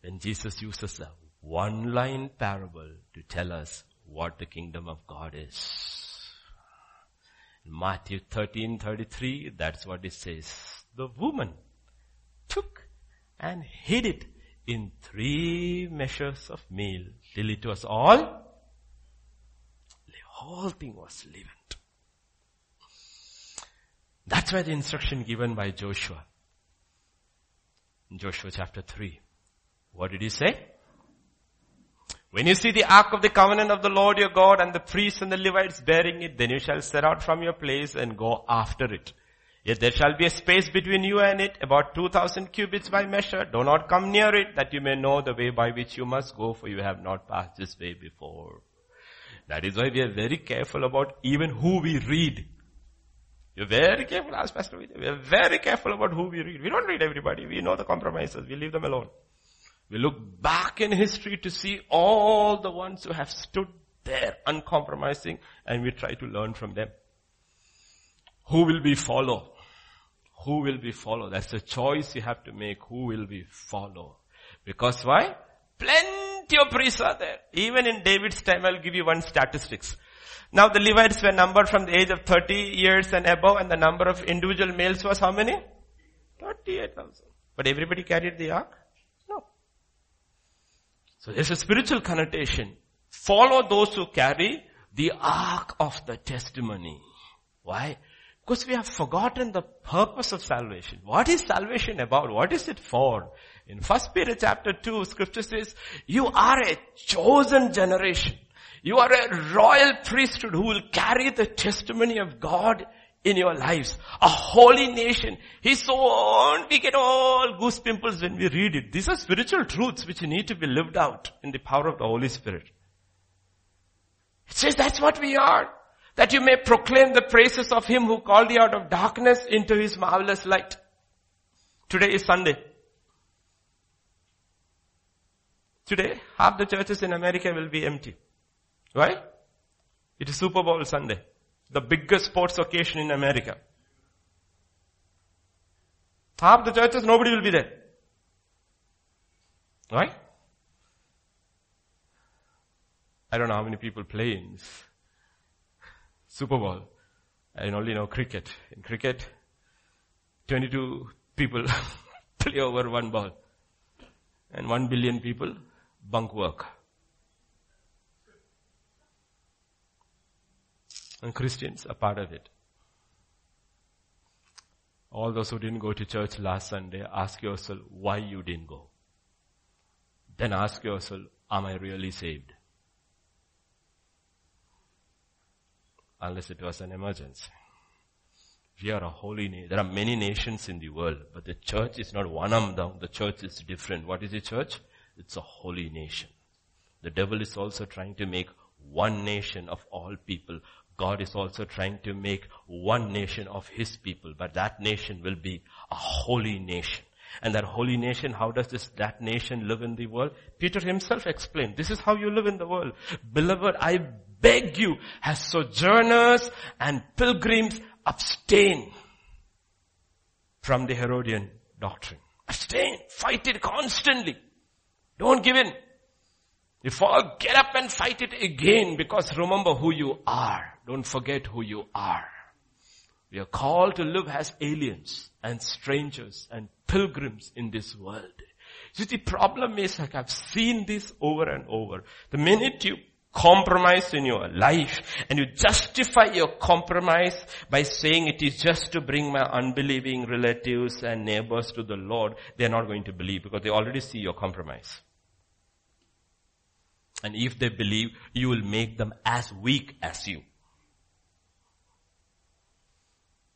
When Jesus uses a one line parable to tell us what the kingdom of God is. In Matthew 13, 33, that's what it says. The woman took and hid it in three measures of meal till it was all, the whole thing was leavened. That's why the instruction given by Joshua. In Joshua chapter 3. What did he say? When you see the ark of the covenant of the Lord your God and the priests and the Levites bearing it, then you shall set out from your place and go after it. Yet there shall be a space between you and it, about 2000 cubits by measure. Do not come near it, that you may know the way by which you must go, for you have not passed this way before. That is why we are very careful about even who we read. You're very careful, ask Pastor Vijay. We are very careful about who we read. We don't read everybody. We know the compromises. We leave them alone. We look back in history to see all the ones who have stood there uncompromising and we try to learn from them. Who will we follow? Who will we follow? That's a choice you have to make. Who will we follow? Because why? Plenty of priests are there. Even in David's time, I'll give you one statistics. Now the Levites were numbered from the age of 30 years and above and the number of individual males was how many? 38,000. But everybody carried the ark? No. So there's a spiritual connotation. Follow those who carry the ark of the testimony. Why? Because we have forgotten the purpose of salvation. What is salvation about? What is it for? In First Peter chapter 2, scripture says, you are a chosen generation. You are a royal priesthood who will carry the testimony of God in your lives. A holy nation. He's so on. We get all goose pimples when we read it. These are spiritual truths which need to be lived out in the power of the Holy Spirit. It says that's what we are. That you may proclaim the praises of Him who called you out of darkness into His marvelous light. Today is Sunday. Today, half the churches in America will be empty. Why? It is Super Bowl Sunday. The biggest sports occasion in America. Half the churches, nobody will be there. Right? I don't know how many people play in Super Bowl. I only know cricket. In cricket, 22 people [laughs] play over one ball. And 1 billion people bunk work. And Christians are part of it. All those who didn't go to church last Sunday, ask yourself why you didn't go. Then ask yourself, am I really saved? Unless it was an emergency. We are a holy nation. There are many nations in the world, but the church is not one of them. The church is different. What is the church? It's a holy nation. The devil is also trying to make one nation of all people God is also trying to make one nation of His people, but that nation will be a holy nation. And that holy nation, how does this, that nation live in the world? Peter himself explained, this is how you live in the world. Beloved, I beg you, as sojourners and pilgrims, abstain from the Herodian doctrine. Abstain. Fight it constantly. Don't give in. You fall, get up and fight it again because remember who you are. Don't forget who you are. We are called to live as aliens and strangers and pilgrims in this world. See, the problem is like I've seen this over and over. The minute you compromise in your life and you justify your compromise by saying it is just to bring my unbelieving relatives and neighbors to the Lord, they're not going to believe because they already see your compromise. And if they believe, you will make them as weak as you.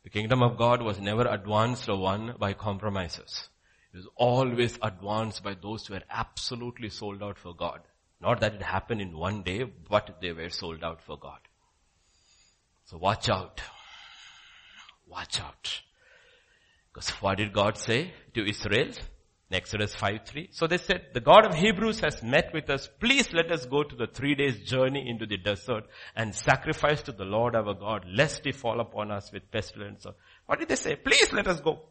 The kingdom of God was never advanced or won by compromises. It was always advanced by those who were absolutely sold out for God. Not that it happened in one day, but they were sold out for God. So watch out. Watch out. Because what did God say to Israel? Exodus 5 3. So they said, the God of Hebrews has met with us. Please let us go to the three days journey into the desert and sacrifice to the Lord our God, lest he fall upon us with pestilence. So what did they say? Please let us go.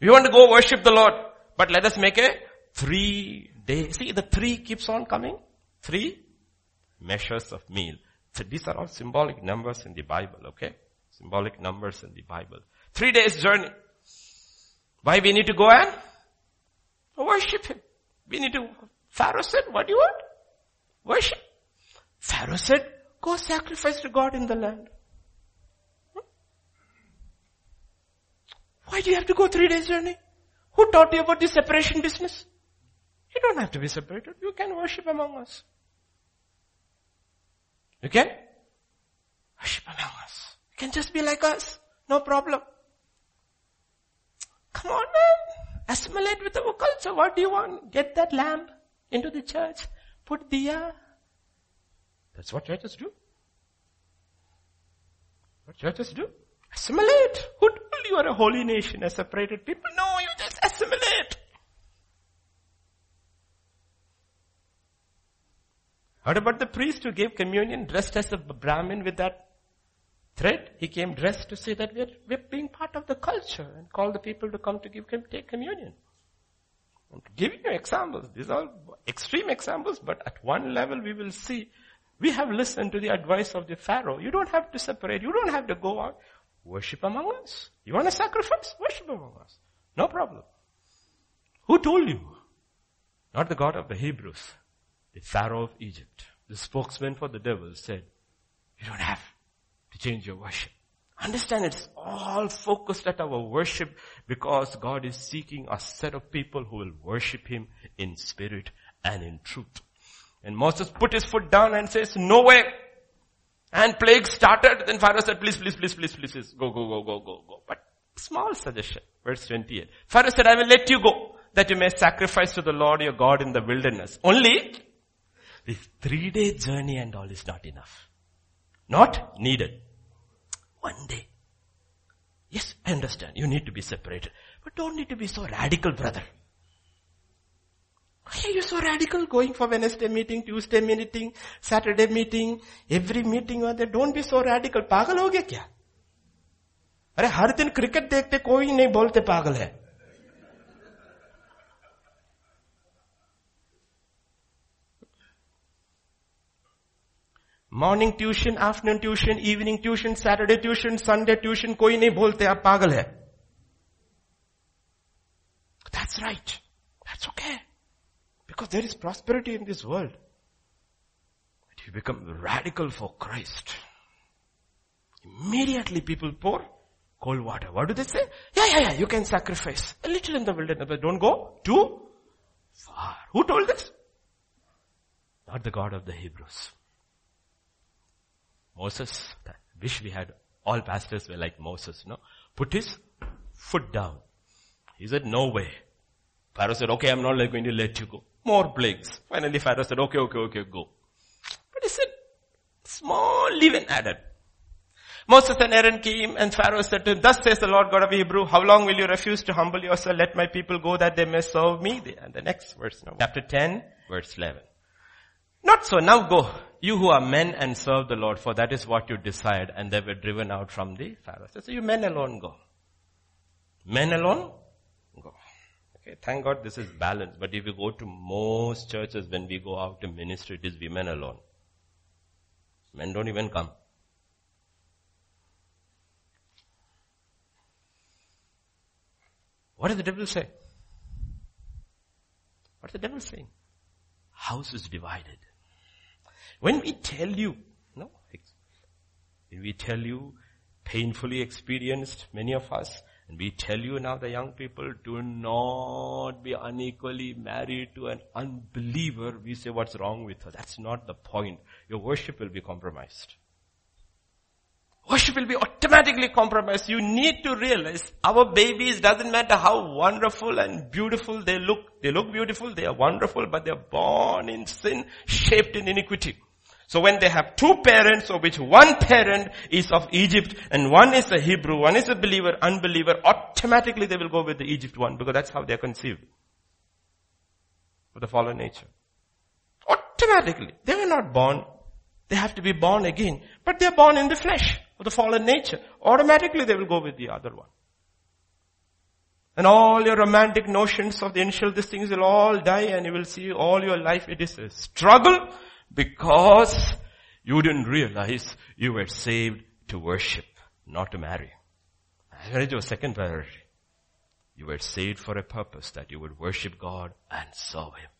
We want to go worship the Lord, but let us make a three day. See, the three keeps on coming. Three measures of meal. So these are all symbolic numbers in the Bible, okay? Symbolic numbers in the Bible. Three days journey. Why we need to go and Worship him. We need to, Pharaoh said, what do you want? Worship. Pharaoh said, go sacrifice to God in the land. Hmm? Why do you have to go three days journey? Who taught you about the separation business? You don't have to be separated. You can worship among us. You can worship among us. You can just be like us. No problem. Come on man assimilate with our culture. What do you want? Get that lamp into the church. Put diya. That's what churches do. What churches do? Assimilate. Who told you are a holy nation, a separated people? No, you just assimilate. What about the priest who gave communion dressed as a Brahmin with that thread. He came dressed to say that we're, we're being part of the culture and call the people to come to give, him, take communion. I'm giving you examples. These are extreme examples, but at one level we will see we have listened to the advice of the Pharaoh. You don't have to separate. You don't have to go out. Worship among us. You want to sacrifice? Worship among us. No problem. Who told you? Not the God of the Hebrews. The Pharaoh of Egypt. The spokesman for the devil said, you don't have to change your worship. Understand it's all focused at our worship because God is seeking a set of people who will worship Him in spirit and in truth. And Moses put his foot down and says, no way. And plague started. Then Pharaoh said, please, please, please, please, please, please, go, go, go, go, go, go. But small suggestion. Verse 28. Pharaoh said, I will let you go that you may sacrifice to the Lord your God in the wilderness. Only this three day journey and all is not enough. Not needed. One day. Yes, I understand. You need to be separated. But don't need to be so radical, brother. Why are you so radical going for Wednesday meeting, Tuesday meeting, Saturday meeting, every meeting on there? Don't be so radical. पागल हो गया क्या? अरे हर दिन cricket देखते कोई नहीं बोलते पागल है morning tuition afternoon tuition evening tuition Saturday tuition Sunday tuition कोई नहीं बोलते आप पागल है That's right. That's okay. Because there is prosperity in this world. But you become radical for Christ. Immediately people pour cold water. What do they say? Yeah, yeah, yeah, you can sacrifice a little in the wilderness, but don't go too far. Who told this? Not the God of the Hebrews. Moses, I wish we had all pastors were like Moses, no? Put his foot down. He said, no way. Pharaoh said, okay, I'm not going to let you go. More plagues. Finally Pharaoh said, okay, okay, okay, go. But he said, small leaven added. Moses and Aaron came and Pharaoh said to him, thus says the Lord God of Hebrew, how long will you refuse to humble yourself? Let my people go that they may serve me. And the next verse now. Chapter 10, verse 11. Not so. Now go. You who are men and serve the Lord, for that is what you decide. And they were driven out from the Pharaoh. So you men alone go. Men alone go. Okay, thank God this is balanced. But if you go to most churches when we go out to ministry, it is women alone. Men don't even come. What does the devil say? What is the devil saying? House is divided. When we tell you, no, when we tell you, painfully experienced, many of us, and we tell you now the young people, do not be unequally married to an unbeliever. We say what's wrong with her. That's not the point. Your worship will be compromised. Worship will be automatically compromised. You need to realize our babies doesn't matter how wonderful and beautiful they look. They look beautiful, they are wonderful, but they are born in sin, shaped in iniquity. So when they have two parents, of which one parent is of Egypt and one is a Hebrew, one is a believer, unbeliever, automatically they will go with the Egypt one because that's how they are conceived. With the fallen nature. Automatically. They were not born. They have to be born again. But they are born in the flesh the fallen nature. Automatically they will go with the other one. And all your romantic notions of the initial these things will all die and you will see all your life it is a struggle because you didn't realize you were saved to worship, not to marry. I Marriage was second priority. You were saved for a purpose that you would worship God and serve Him.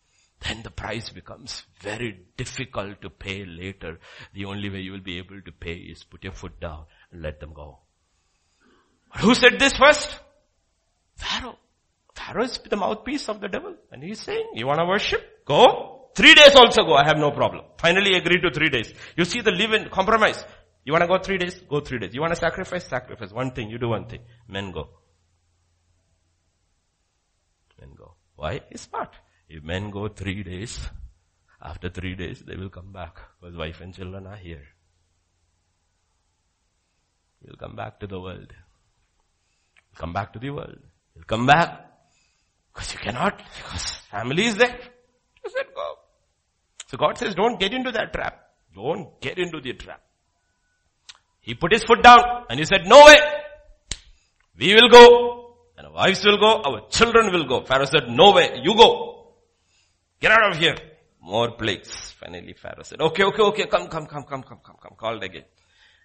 Then the price becomes very difficult to pay later. The only way you will be able to pay is put your foot down and let them go. But who said this first? Pharaoh. Pharaoh is the mouthpiece of the devil. And he's saying, you want to worship? Go. Three days also go, I have no problem. Finally agree to three days. You see the leaven compromise. You wanna go three days? Go three days. You wanna sacrifice? Sacrifice. One thing, you do one thing. Men go. Men go. Why? It's smart. If men go three days, after three days they will come back because wife and children are here. You'll come back to the world. Come back to the world. You'll come back because you cannot because family is there. You said go. So God says, don't get into that trap. Don't get into the trap. He put his foot down and he said, no way. We will go. And our wives will go. Our children will go. Pharaoh said, no way. You go. Get out of here. More plagues. Finally Pharaoh said, okay, okay, okay. Come, come, come, come, come, come, come. Called again.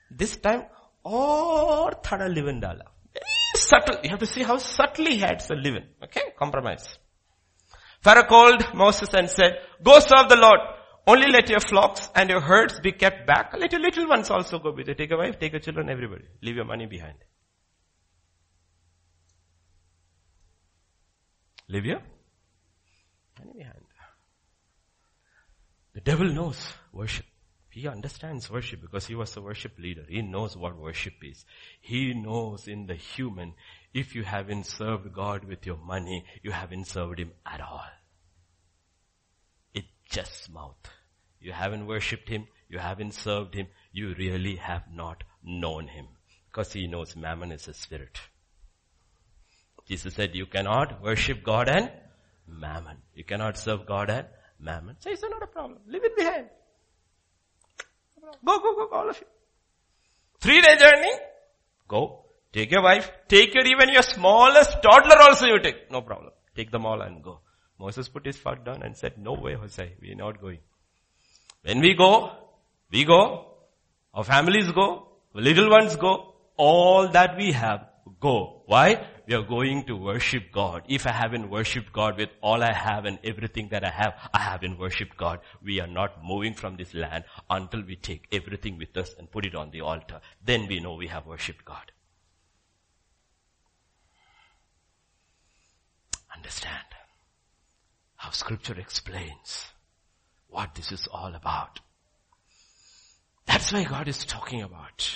This time, or thada leaven dala. Very subtle. You have to see how subtly he had to live in. Okay? Compromise. Pharaoh called Moses and said, go serve the Lord. Only let your flocks and your herds be kept back. Let your little ones also go with you. Take a wife, take your children, everybody. Leave your money behind. Leave your money behind. The devil knows worship. He understands worship because he was a worship leader. He knows what worship is. He knows in the human, if you haven't served God with your money, you haven't served Him at all. It's just mouth. You haven't worshipped Him. You haven't served Him. You really have not known Him. Because He knows mammon is a spirit. Jesus said you cannot worship God and mammon. You cannot serve God and mammon. So it's not a problem. Leave it behind. Go, go, go, all of you. Three day journey. Go. Take your wife. Take your even your smallest toddler also you take. No problem. Take them all and go. Moses put his foot down and said, no way Jose, we are not going. When we go, we go, our families go, little ones go, all that we have go. Why? We are going to worship God. If I haven't worshiped God with all I have and everything that I have, I haven't worshiped God. We are not moving from this land until we take everything with us and put it on the altar. Then we know we have worshiped God. Understand how scripture explains what this is all about. That's why God is talking about.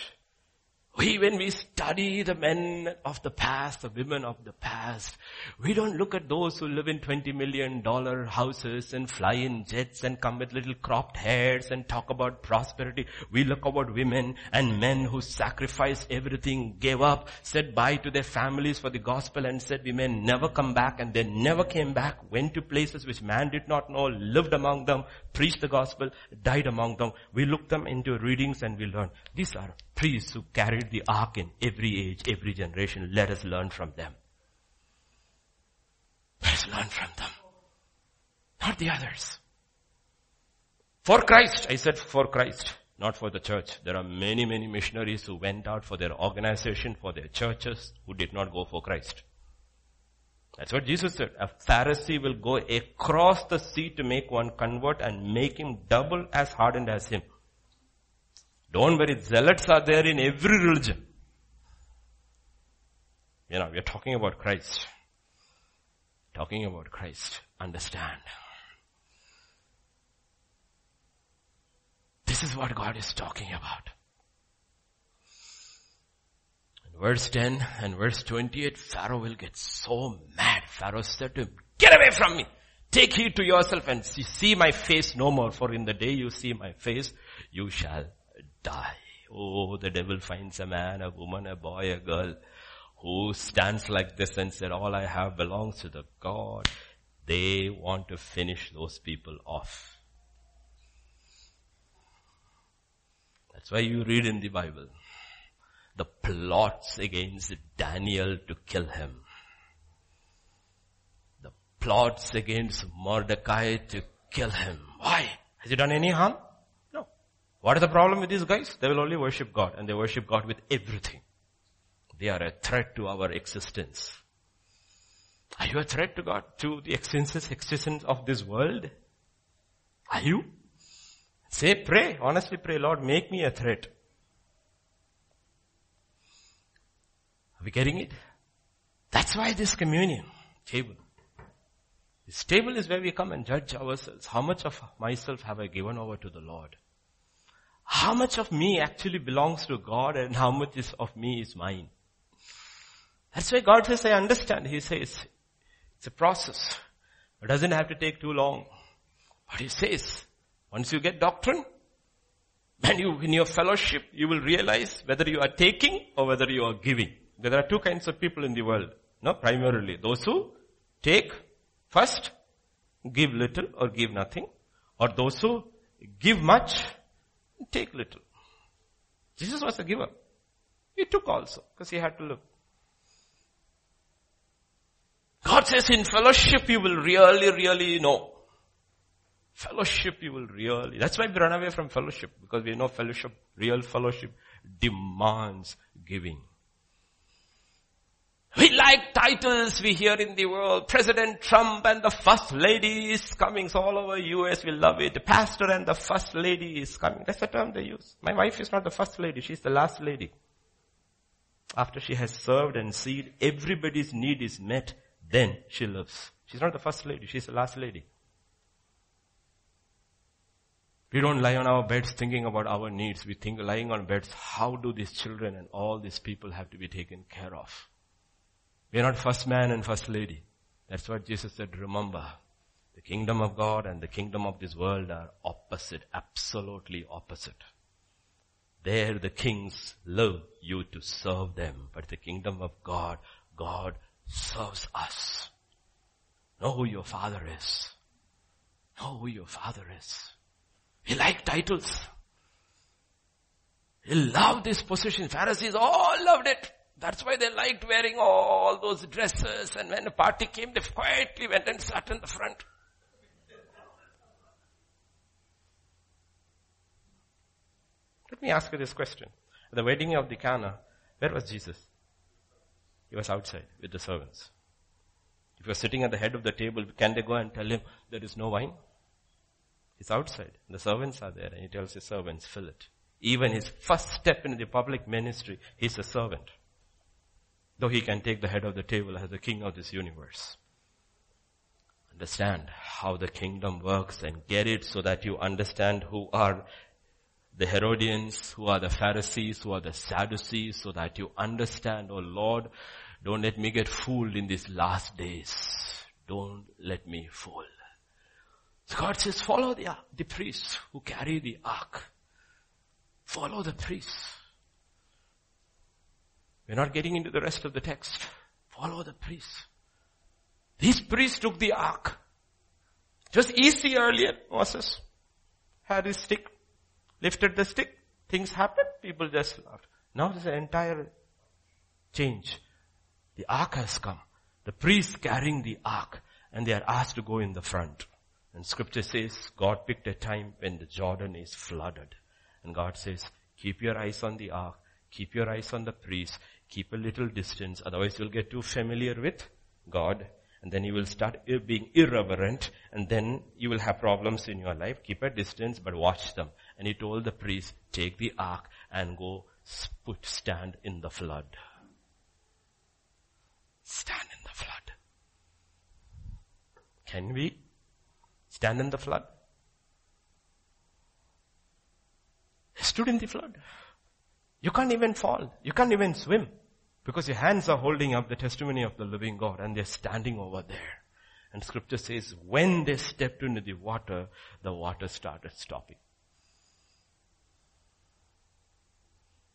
We, when we study the men of the past, the women of the past, we don't look at those who live in 20 million dollar houses and fly in jets and come with little cropped heads and talk about prosperity. We look about women and men who sacrificed everything, gave up, said bye to their families for the gospel and said we may never come back and they never came back, went to places which man did not know, lived among them, preached the gospel, died among them. We look them into readings and we learn. These are priests who carried the ark in every age, every generation. Let us learn from them. Let us learn from them. Not the others. For Christ, I said for Christ, not for the church. There are many, many missionaries who went out for their organization, for their churches, who did not go for Christ. That's what Jesus said. A Pharisee will go across the sea to make one convert and make him double as hardened as him. Don't worry, zealots are there in every religion. You know, we are talking about Christ. Talking about Christ. Understand. This is what God is talking about. In verse 10 and verse 28, Pharaoh will get so mad. Pharaoh said to him, get away from me. Take heed to yourself and see my face no more, for in the day you see my face, you shall die. Oh, the devil finds a man, a woman, a boy, a girl who stands like this and said, all I have belongs to the God. They want to finish those people off. That's why you read in the Bible the plots against Daniel to kill him. The plots against Mordecai to kill him. Why? Has he done any harm? No. What is the problem with these guys? They will only worship God and they worship God with everything. They are a threat to our existence. Are you a threat to God, to the existence, of this world? Are you? Say, pray, honestly pray, Lord, make me a threat. Are we getting it? That's why this communion table. This table is where we come and judge ourselves. How much of myself have I given over to the Lord? how much of me actually belongs to God and how much is of me is mine. That's why God says, I understand. He says, it's a process. It doesn't have to take too long. But He says, once you get doctrine, when you, in your fellowship, you will realize whether you are taking or whether you are giving. There are two kinds of people in the world. No, primarily. Those who take first, give little or give nothing. Or those who give much take little. Jesus was a giver. He took also because he had to live. God says in fellowship you will really, really know. Fellowship you will really, that's why we run away from fellowship because we know fellowship, real fellowship demands giving. We like titles we hear in the world. President Trump and the first lady is coming. So all over US we love it. The pastor and the first lady is coming. That's the term they use. My wife is not the first lady. She's the last lady. After she has served and seen everybody's need is met, then she lives. She's not the first lady. She's the last lady. We don't lie on our beds thinking about our needs. We think lying on beds, how do these children and all these people have to be taken care of? We are not first man and first lady. That's what Jesus said, remember. The kingdom of God and the kingdom of this world are opposite, absolutely opposite. There the kings love you to serve them, but the kingdom of God, God serves us. Know who your father is. Know who your father is. He liked titles. He loved this position. Pharisees all loved it. That's why they liked wearing all those dresses and when a party came, they quietly went and sat in the front. Let me ask you this question. At the wedding of the Cana, where was Jesus? He was outside with the servants. If you're sitting at the head of the table, can they go and tell him there is no wine? He's outside. The servants are there and he tells his servants, fill it. Even his first step in the public ministry, he's a servant. Though he can take the head of the table as the king of this universe. Understand how the kingdom works and get it so that you understand who are the Herodians, who are the Pharisees, who are the Sadducees, so that you understand, oh Lord, don't let me get fooled in these last days. Don't let me fool. So God says, follow the, the priests who carry the ark. Follow the priests. We're not getting into the rest of the text. Follow the priests. These priests took the ark. Just easy earlier, Moses had his stick, lifted the stick, things happened, people just laughed. Now there's an entire change. The ark has come. The priest carrying the ark. and they are asked to go in the front. And scripture says God picked a time when the Jordan is flooded. And God says, keep your eyes on the ark, keep your eyes on the priest, keep a little distance, otherwise you'll get too familiar with God and then you will start being irreverent and then you will have problems in your life. Keep a distance but watch them. And he told the priest, take the ark and go put, stand in the flood. Stand in the flood. Can we stand in the flood? He stood in the flood. You can't even fall. You can't even swim. Because your hands are holding up the testimony of the living God and they're standing over there. And scripture says when they stepped into the water, the water started stopping.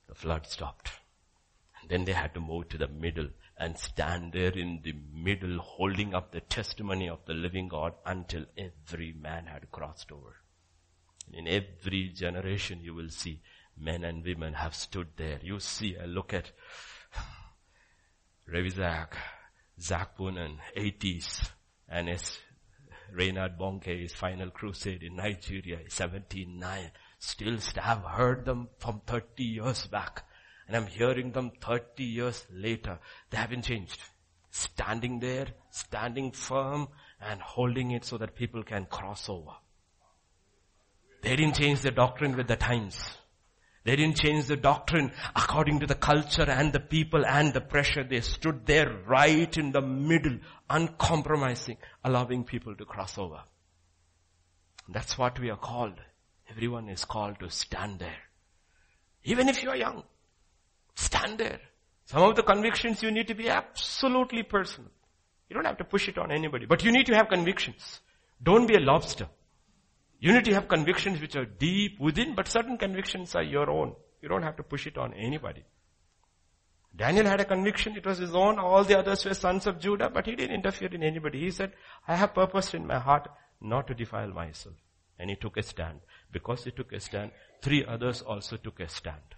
The flood stopped. And then they had to move to the middle and stand there in the middle holding up the testimony of the living God until every man had crossed over. And in every generation you will see men and women have stood there. You see, I look at [sighs] Ravi Zach, Zac Poonen, 80s, and his Reinhard Bonnke, his final crusade in Nigeria, 79. Still have heard them from 30 years back. And I'm hearing them 30 years later. They haven't changed. Standing there, standing firm, and holding it so that people can cross over. They didn't change their doctrine with the times. They didn't change the doctrine according to the culture and the people and the pressure. They stood there right in the middle, uncompromising, allowing people to cross over. That's what we are called. Everyone is called to stand there. Even if you are young, stand there. Some of the convictions you need to be absolutely personal. You don't have to push it on anybody, but you need to have convictions. Don't be a lobster. To have convictions which are deep within, but certain convictions are your own. You don't have to push it on anybody. Daniel had a conviction, it was his own, all the others were sons of Judah, but he didn't interfere in anybody. He said, I have purpose in my heart not to defile myself. And he took a stand. Because he took a stand, three others also took a stand.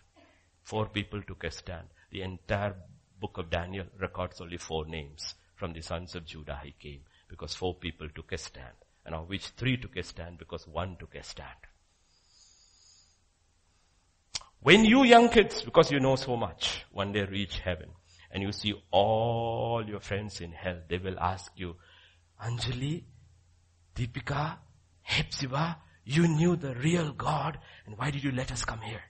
Four people took a stand. The entire book of Daniel records only four names. From the sons of Judah he came, because four people took a stand and of which three took a stand because one took a stand. When you young kids, because you know so much, one day reach heaven and you see all your friends in hell, they will ask you, Anjali, Deepika, Hepzibah, you knew the real God and why did you let us come here?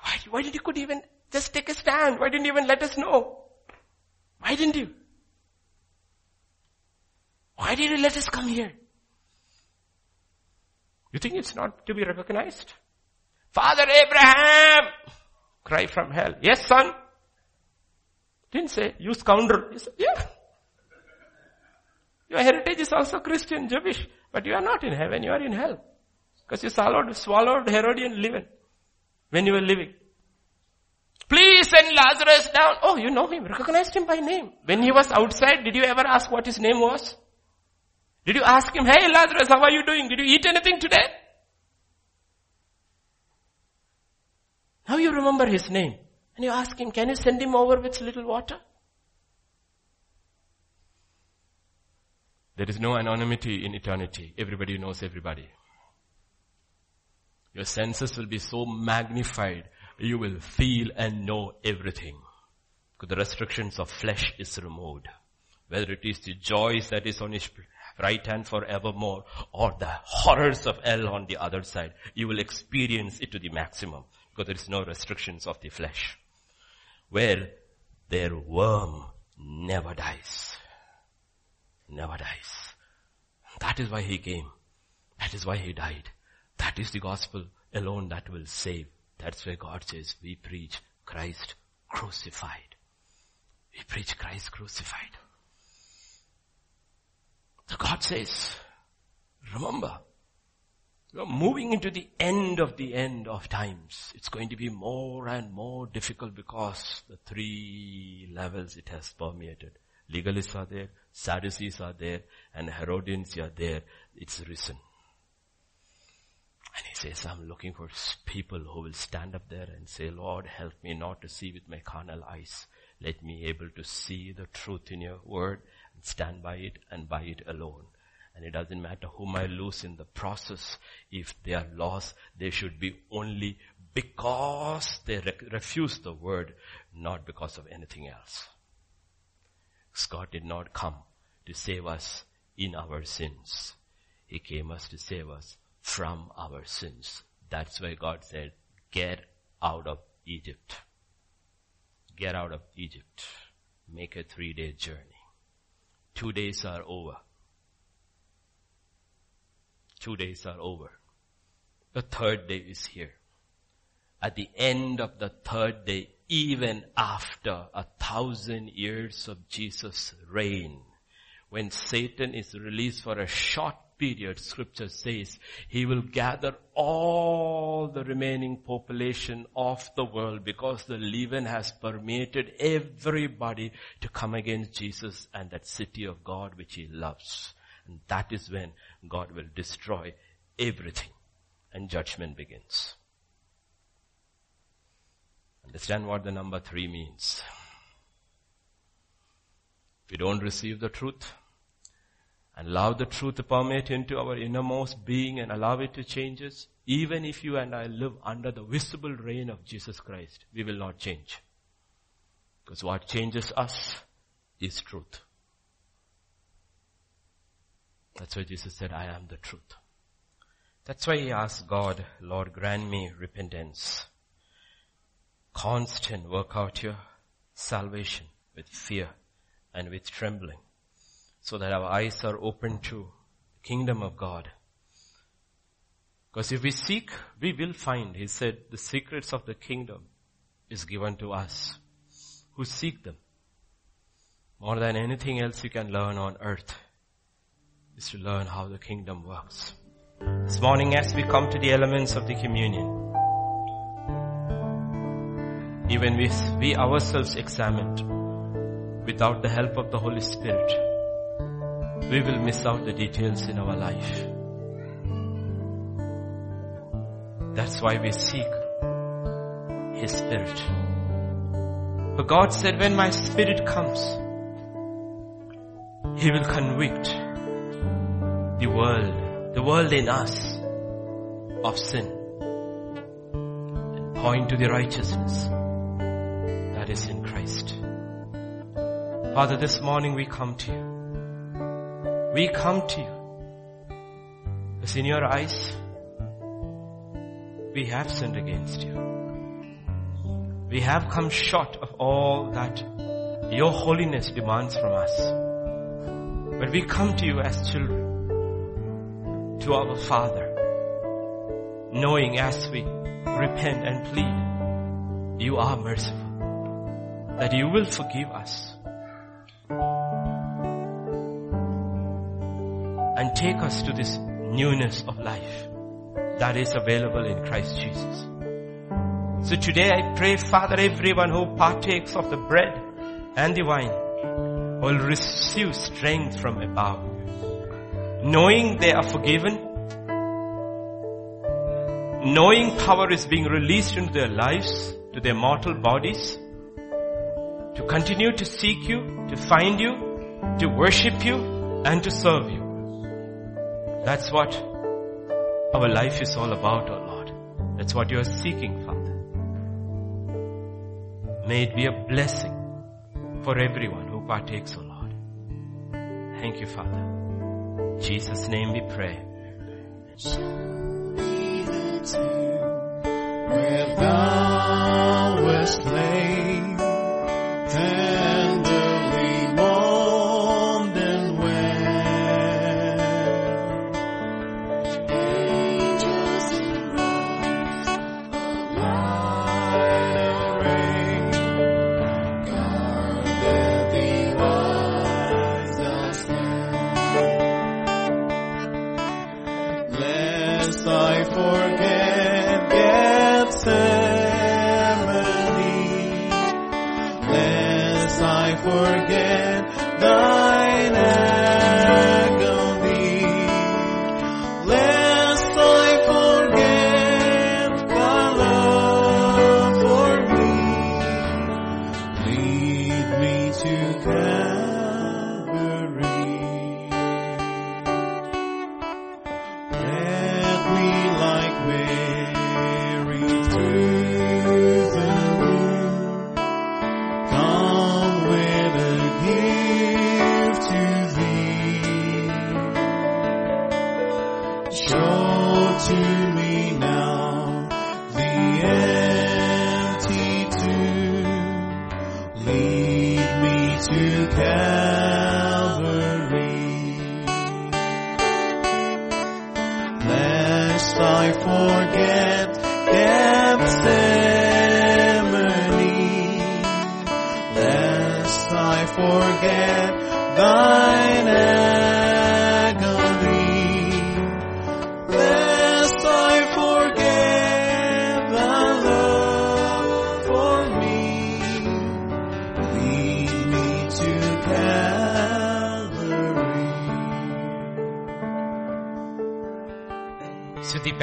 Why, why did you could even just take a stand? Why didn't you even let us know? Why didn't you? Why did you let us come here? You think it's not to be recognized? Father Abraham! Cry from hell. Yes, son. Didn't say, you scoundrel. He said, yeah. Your heritage is also Christian, Jewish, but you are not in heaven, you are in hell. Because you swallowed, swallowed Herodian leaven when you were living. Please send Lazarus down. Oh, you know him, recognized him by name. When he was outside, did you ever ask what his name was? Did you ask him, hey Lazarus, how are you doing? Did you eat anything today? Now you remember his name. And you ask him, can you send him over with little water? There is no anonymity in eternity. Everybody knows everybody. Your senses will be so magnified, you will feel and know everything. Because the restrictions of flesh is removed. Whether it is the joys that is on his right hand forevermore or the horrors of hell on the other side. You will experience it to the maximum because there is no restrictions of the flesh. Where their worm never dies. Never dies. That is why he came. That is why he died. That is the gospel alone that will save. That's why God says we preach Christ crucified. We preach Christ crucified. So God says, remember, you're moving into the end of the end of times. It's going to be more and more difficult because the three levels it has permeated. Legalists are there, Sadducees are there, and Herodians are there. It's risen. And he says, I'm looking for people who will stand up there and say, Lord, help me not to see with my carnal eyes. Let me able to see the truth in your word and stand by it and by it alone. And it doesn't matter whom I lose in the process. If they are lost, they should be only because they re- refuse the word, not because of anything else. God did not come to save us in our sins. He came us to save us from our sins. That's why God said, get out of Egypt. Get out of Egypt. Make a three day journey. Two days are over. Two days are over. The third day is here. At the end of the third day, even after a thousand years of Jesus' reign, when Satan is released for a short period, scripture says, he will gather all the remaining population of the world because the leaven has permeated everybody to come against Jesus and that city of God which he loves. And that is when God will destroy everything and judgment begins. Understand what the number three means. If we don't receive the truth and allow the truth to permeate into our innermost being and allow it to change us, even if you and I live under the visible reign of Jesus Christ, we will not change. Because what changes us is truth. That's why Jesus said, I am the truth. That's why he asked God, Lord, grant me repentance. Constant work out your salvation with fear and with trembling so that our eyes are open to the kingdom of God. Because if we seek, we will find. He said the secrets of the kingdom is given to us who seek them. More than anything else you can learn on earth is to learn how the kingdom works. This morning as we come to the elements of the communion, even if we ourselves examined without the help of the Holy Spirit, we will miss out the details in our life. That's why we seek His Spirit. But God said, when my Spirit comes, He will convict the world, the world in us of sin and point to the righteousness that is in Christ. Father, this morning we come to you. We come to you. As in your eyes, we have sinned against you. We have come short of all that your holiness demands from us. But we come to you as children to our Father, knowing as we repent and plead, you are merciful, that you will forgive us take us to this newness of life that is available in Christ Jesus. So today I pray, Father, everyone who partakes of the bread and the wine will receive strength from above knowing they are forgiven, knowing power is being released into their lives, to their mortal bodies, to continue to seek you, to find you, to worship you, and to serve you. That's what our life is all about, oh Lord. That's what you are seeking, Father. May it be a blessing for everyone who partakes, oh Lord. Thank you, Father. In Jesus' name we pray. Where thou wast laid,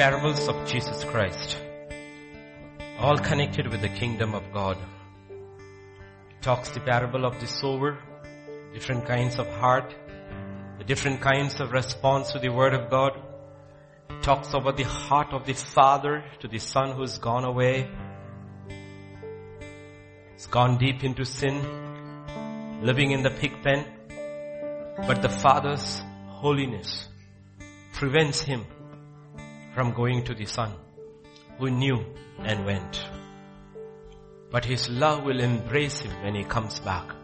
parables of Jesus Christ, all connected with the kingdom of God. Talks the parable of the sower, different kinds of heart, the different kinds of response to the word of God. Talks about the heart of the father to the son who's gone away. He's gone deep into sin, living in the pig pen. But the father's holiness prevents him from going to the Son who knew and went. But his love will embrace him when he comes back.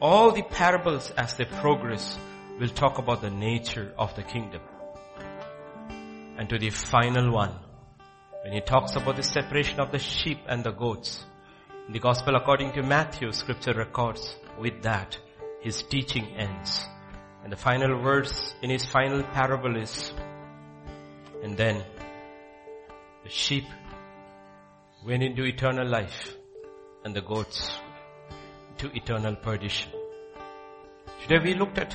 All the parables as they progress will talk about the nature of the kingdom. And to the final one, when he talks about the separation of the sheep and the goats, the gospel according to Matthew, scripture records with that his teaching ends. And the final words in his final parable is, and then the sheep went into eternal life and the goats to eternal perdition. Today we looked at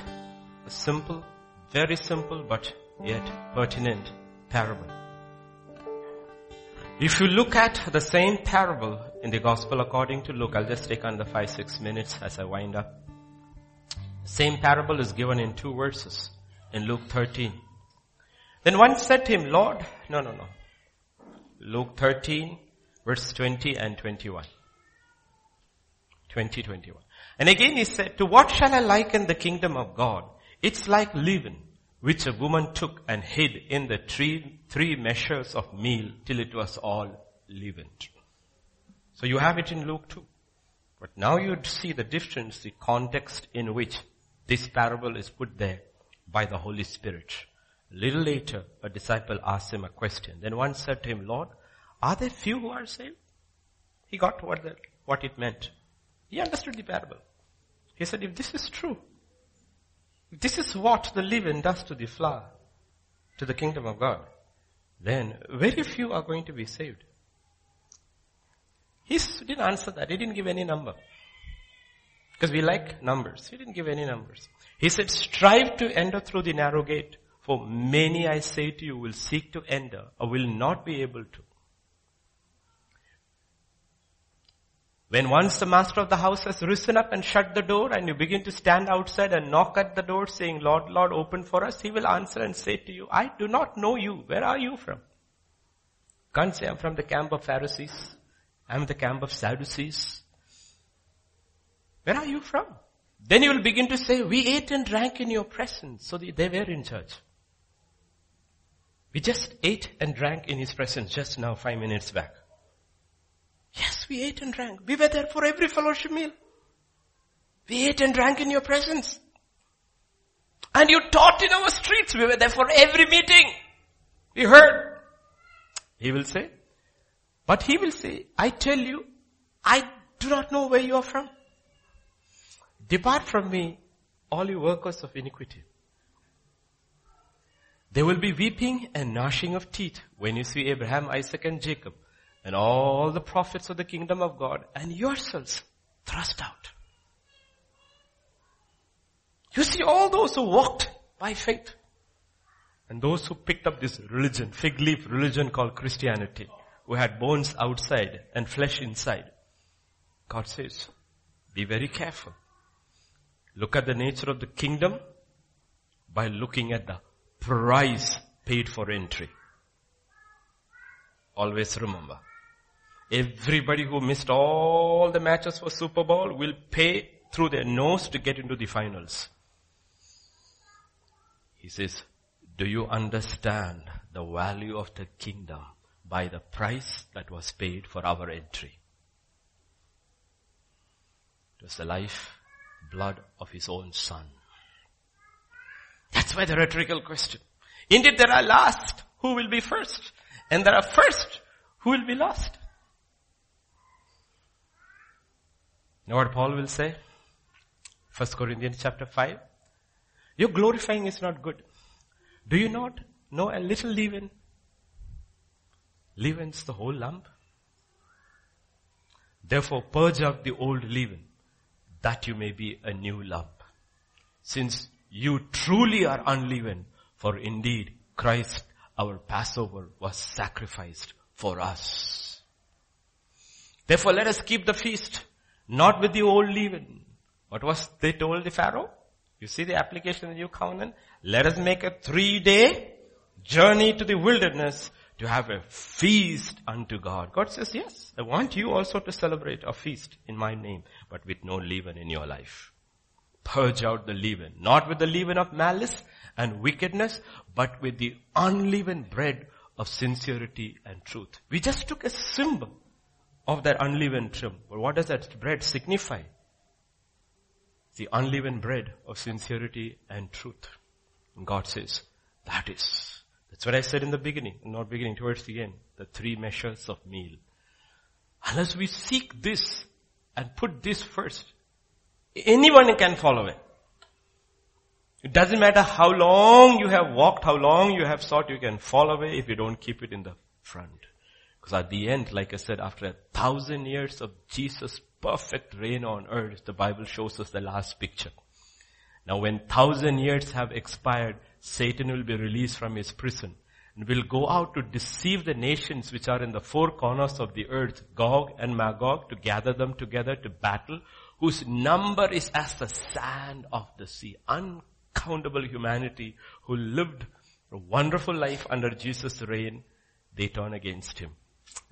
a simple, very simple but yet pertinent parable. If you look at the same parable in the gospel according to Luke, I'll just take under five, six minutes as I wind up. Same parable is given in two verses in Luke 13. Then one said to him, Lord, no, no, no. Luke 13 verse 20 and 21. 20, 21. And again he said, to what shall I liken the kingdom of God? It's like leaven, which a woman took and hid in the three, three measures of meal till it was all leavened. So you have it in Luke 2. But now you see the difference, the context in which this parable is put there by the Holy Spirit. Little later, a disciple asked him a question. Then one said to him, Lord, are there few who are saved? He got what, the, what it meant. He understood the parable. He said, if this is true, this is what the leaven does to the flour, to the kingdom of God, then very few are going to be saved. He didn't answer that. He didn't give any number. Because we like numbers. He didn't give any numbers. He said, strive to enter through the narrow gate. For many, I say to you, will seek to enter or will not be able to. When once the master of the house has risen up and shut the door and you begin to stand outside and knock at the door saying, Lord, Lord, open for us, he will answer and say to you, I do not know you. Where are you from? Can't say I'm from the camp of Pharisees. I'm the camp of Sadducees. Where are you from? Then you will begin to say, we ate and drank in your presence. So they were in church. We just ate and drank in his presence just now, five minutes back. Yes, we ate and drank. We were there for every fellowship meal. We ate and drank in your presence. And you taught in our streets. We were there for every meeting. We heard. He will say. But he will say, I tell you, I do not know where you are from. Depart from me, all you workers of iniquity. There will be weeping and gnashing of teeth when you see Abraham, Isaac and Jacob and all the prophets of the kingdom of God and yourselves thrust out. You see all those who walked by faith and those who picked up this religion, fig leaf religion called Christianity, who had bones outside and flesh inside. God says, be very careful. Look at the nature of the kingdom by looking at the price paid for entry. Always remember. Everybody who missed all the matches for Super Bowl will pay through their nose to get into the finals. He says, Do you understand the value of the kingdom by the price that was paid for our entry? It was the life, blood of his own son. That's why the rhetorical question. Indeed there are last who will be first and there are first who will be last. Know what Paul will say? First Corinthians chapter 5. Your glorifying is not good. Do you not know a little leaven? Leavens the whole lump. Therefore purge out the old leaven that you may be a new lump. Since you truly are unleavened, for indeed Christ our Passover was sacrificed for us. Therefore let us keep the feast, not with the old leaven. What was they told the Pharaoh? You see the application of the new covenant? Let us make a three day journey to the wilderness to have a feast unto God. God says, yes, I want you also to celebrate a feast in my name, but with no leaven in your life. Purge out the leaven, not with the leaven of malice and wickedness, but with the unleavened bread of sincerity and truth. We just took a symbol of that unleavened trim. But what does that bread signify? The unleavened bread of sincerity and truth. And God says, that is. That's what I said in the beginning, not beginning, towards the end. The three measures of meal. Unless we seek this and put this first, anyone can follow it. It doesn't matter how long you have walked, how long you have sought, you can fall away if you don't keep it in the front. Because at the end, like I said, after a thousand years of Jesus' perfect reign on earth, the Bible shows us the last picture. Now when thousand years have expired, Satan will be released from his prison and will go out to deceive the nations which are in the four corners of the earth, Gog and Magog, to gather them together to battle, whose number is as the sand of the sea. Uncountable humanity who lived a wonderful life under Jesus' reign, they turn against him.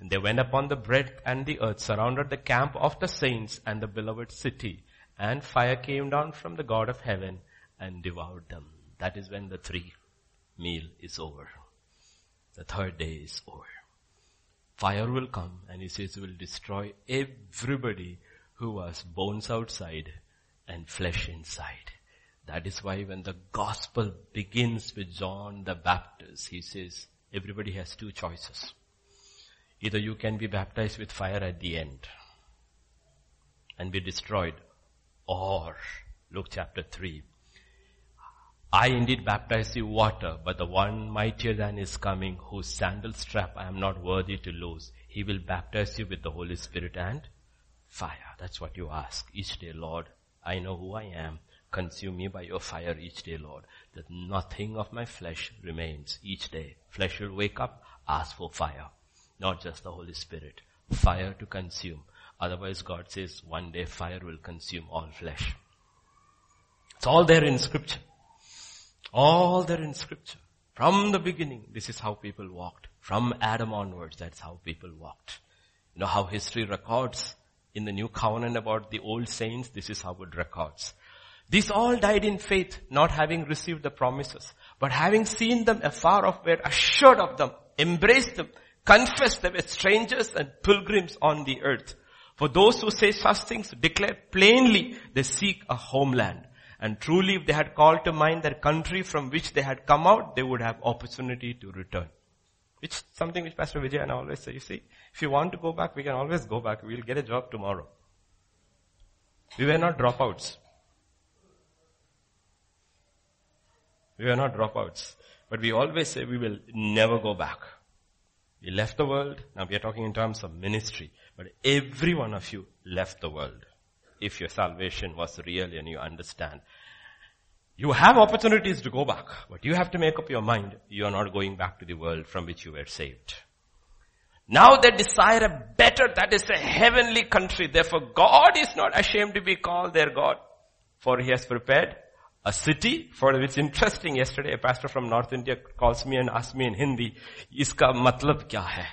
And they went upon the breadth and the earth, surrounded the camp of the saints and the beloved city, and fire came down from the God of heaven and devoured them. That is when the three meal is over. The third day is over. Fire will come and he says will destroy everybody who was bones outside and flesh inside. That is why when the gospel begins with John the Baptist, he says everybody has two choices. Either you can be baptized with fire at the end and be destroyed or Luke chapter 3. I indeed baptize you water, but the one mightier than is coming whose sandal strap I am not worthy to lose. He will baptize you with the Holy Spirit and fire. That's what you ask each day, Lord. I know who I am. Consume me by your fire each day, Lord. That nothing of my flesh remains each day. Flesh will wake up, ask for fire. Not just the Holy Spirit. Fire to consume. Otherwise God says one day fire will consume all flesh. It's all there in scripture. All there in scripture. From the beginning, this is how people walked. From Adam onwards, that's how people walked. You know how history records in the new covenant about the old saints, this is how it records. These all died in faith, not having received the promises, but having seen them afar off were assured of them, embraced them, confessed them as strangers and pilgrims on the earth. For those who say such things declare plainly they seek a homeland. And truly if they had called to mind their country from which they had come out, they would have opportunity to return. Which something which Pastor Vijay and I always say, you see, if you want to go back, we can always go back. We'll get a job tomorrow. We were not dropouts. We were not dropouts. But we always say we will never go back. We left the world. Now we are talking in terms of ministry. But every one of you left the world. If your salvation was real and you understand. You have opportunities to go back, but you have to make up your mind you are not going back to the world from which you were saved. Now they desire a better, that is a heavenly country. Therefore God is not ashamed to be called their God. For he has prepared a city for which interesting yesterday a pastor from north india calls me and asks me in hindi iska matlab kya hai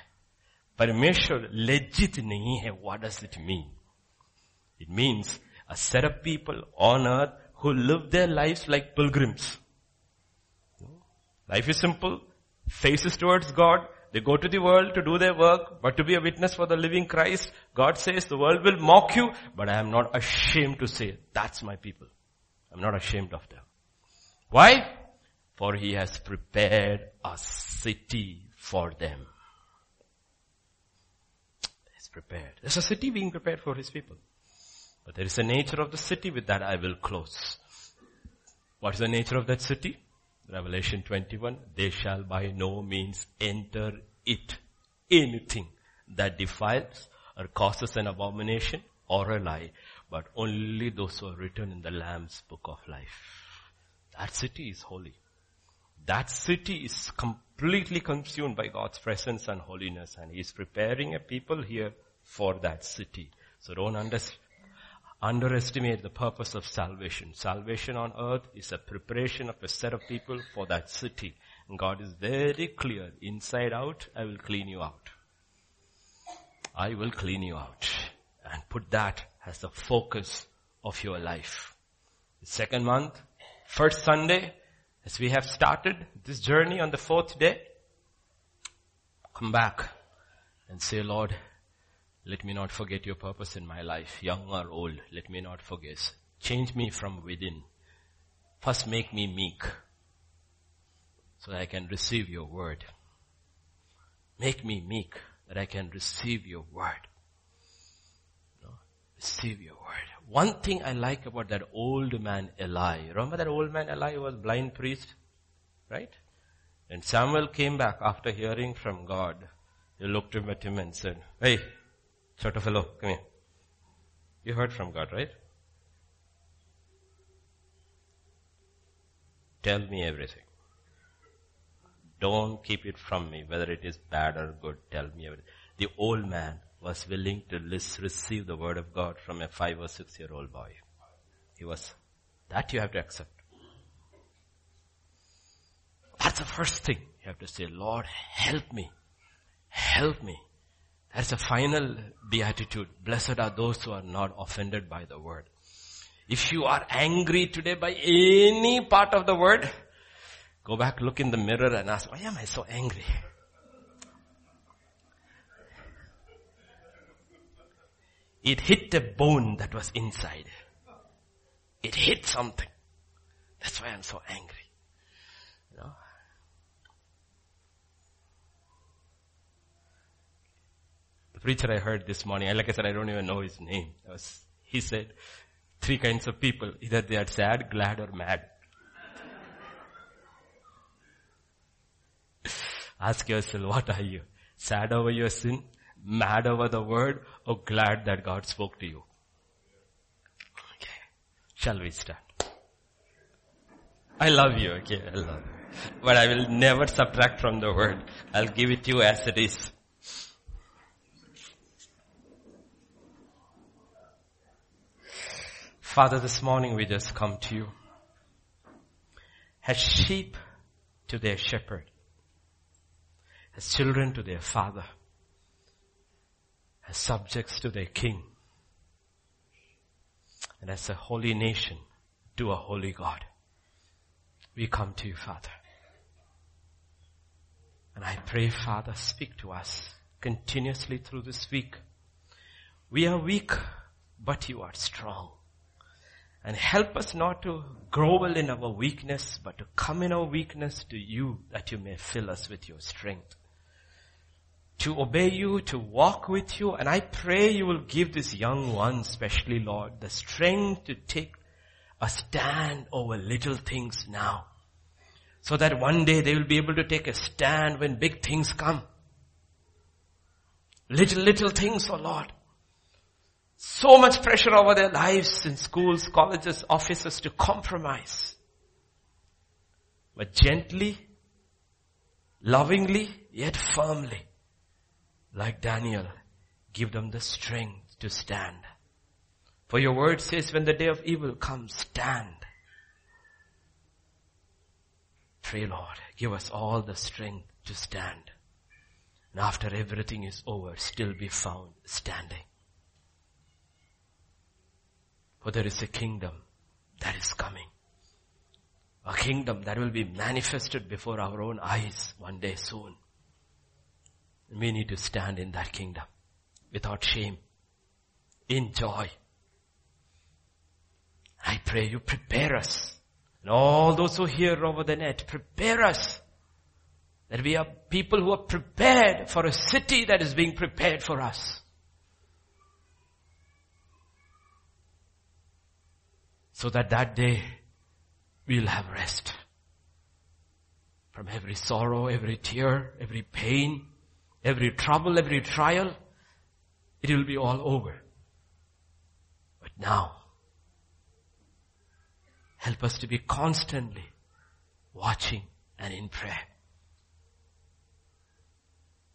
parmeshwar legit nahi hai what does it mean it means a set of people on earth who live their lives like pilgrims Life is simple. Faces towards God. They go to the world to do their work, but to be a witness for the living Christ, God says the world will mock you, but I am not ashamed to say, that's my people. I'm not ashamed of them. Why? For he has prepared a city for them. He's prepared. There's a city being prepared for his people. But there is a nature of the city with that I will close. What is the nature of that city? Revelation 21, they shall by no means enter it. Anything that defiles or causes an abomination or a lie, but only those who are written in the Lamb's book of life. That city is holy. That city is completely consumed by God's presence and holiness and He is preparing a people here for that city. So don't understand underestimate the purpose of salvation. Salvation on earth is a preparation of a set of people for that city. And God is very clear, inside out, I will clean you out. I will clean you out. And put that as the focus of your life. The second month, first Sunday, as we have started this journey on the fourth day, come back and say, Lord, let me not forget your purpose in my life, young or old. Let me not forget. Change me from within. First make me meek so that I can receive your word. Make me meek that I can receive your word. No? Receive your word. One thing I like about that old man Eli. Remember that old man Eli was blind priest? Right? And Samuel came back after hearing from God. He looked at him and said, hey, Sort of fellow, come here. You heard from God, right? Tell me everything. Don't keep it from me, whether it is bad or good. Tell me everything. The old man was willing to receive the word of God from a five or six year old boy. He was, that you have to accept. That's the first thing. You have to say, Lord, help me. Help me. That's a final beatitude. Blessed are those who are not offended by the word. If you are angry today by any part of the word, go back, look in the mirror and ask, why am I so angry? It hit a bone that was inside. It hit something. That's why I'm so angry. Preacher I heard this morning, like I said, I don't even know his name. Was, he said, three kinds of people, either they are sad, glad or mad. [laughs] Ask yourself, what are you? Sad over your sin, mad over the word, or glad that God spoke to you? Okay. Shall we stand? I love you, okay, I love you. But I will never subtract from the word. I'll give it to you as it is. Father, this morning we just come to you as sheep to their shepherd, as children to their father, as subjects to their king, and as a holy nation to a holy God. We come to you, Father. And I pray, Father, speak to us continuously through this week. We are weak, but you are strong. And help us not to grovel in our weakness, but to come in our weakness to you that you may fill us with your strength. To obey you, to walk with you, and I pray you will give this young one, especially Lord, the strength to take a stand over little things now. So that one day they will be able to take a stand when big things come. Little, little things, oh Lord. So much pressure over their lives in schools, colleges, offices to compromise. But gently, lovingly, yet firmly, like Daniel, give them the strength to stand. For your word says when the day of evil comes, stand. Pray Lord, give us all the strength to stand. And after everything is over, still be found standing. For there is a kingdom that is coming. A kingdom that will be manifested before our own eyes one day soon. We need to stand in that kingdom without shame, in joy. I pray you prepare us. And all those who hear over the net, prepare us that we are people who are prepared for a city that is being prepared for us. So that that day we'll have rest from every sorrow, every tear, every pain, every trouble, every trial. It will be all over. But now, help us to be constantly watching and in prayer.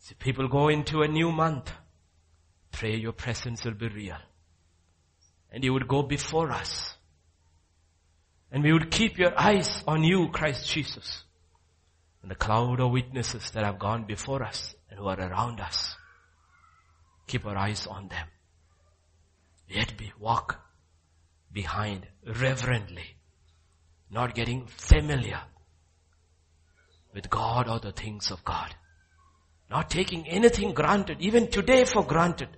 See, people go into a new month. Pray your presence will be real. And you would go before us. And we would keep your eyes on you, Christ Jesus. And the cloud of witnesses that have gone before us and who are around us. Keep our eyes on them. Yet we walk behind reverently, not getting familiar with God or the things of God. Not taking anything granted, even today for granted.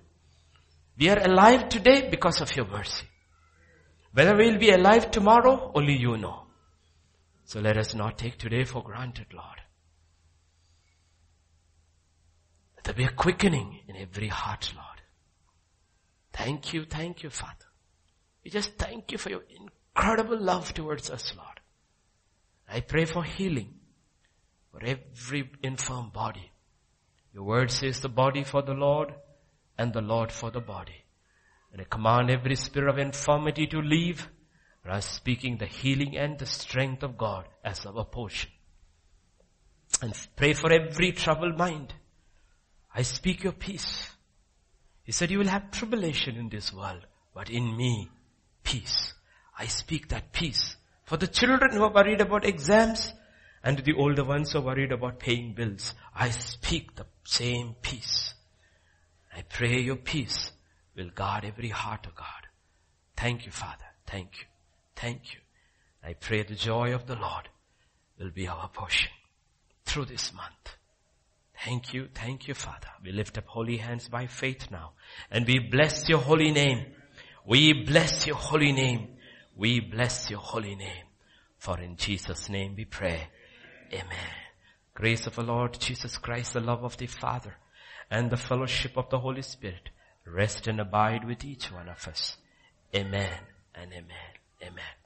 We are alive today because of your mercy. Whether we'll be alive tomorrow, only you know. So let us not take today for granted, Lord. Let there be a quickening in every heart, Lord. Thank you, thank you, Father. We just thank you for your incredible love towards us, Lord. I pray for healing for every infirm body. Your word says the body for the Lord and the Lord for the body. And I command every spirit of infirmity to leave. I am speaking the healing and the strength of God as our portion. And pray for every troubled mind. I speak your peace. He said you will have tribulation in this world, but in me, peace. I speak that peace. For the children who are worried about exams, and the older ones who are worried about paying bills, I speak the same peace. I pray your peace will guard every heart of God. Thank you, Father. Thank you. Thank you. I pray the joy of the Lord will be our portion through this month. Thank you. Thank you, Father. We lift up holy hands by faith now and we bless your holy name. We bless your holy name. We bless your holy name. For in Jesus name we pray. Amen. Grace of the Lord Jesus Christ, the love of the Father, and the fellowship of the Holy Spirit rest and abide with each one of us. Amen and amen. Amen.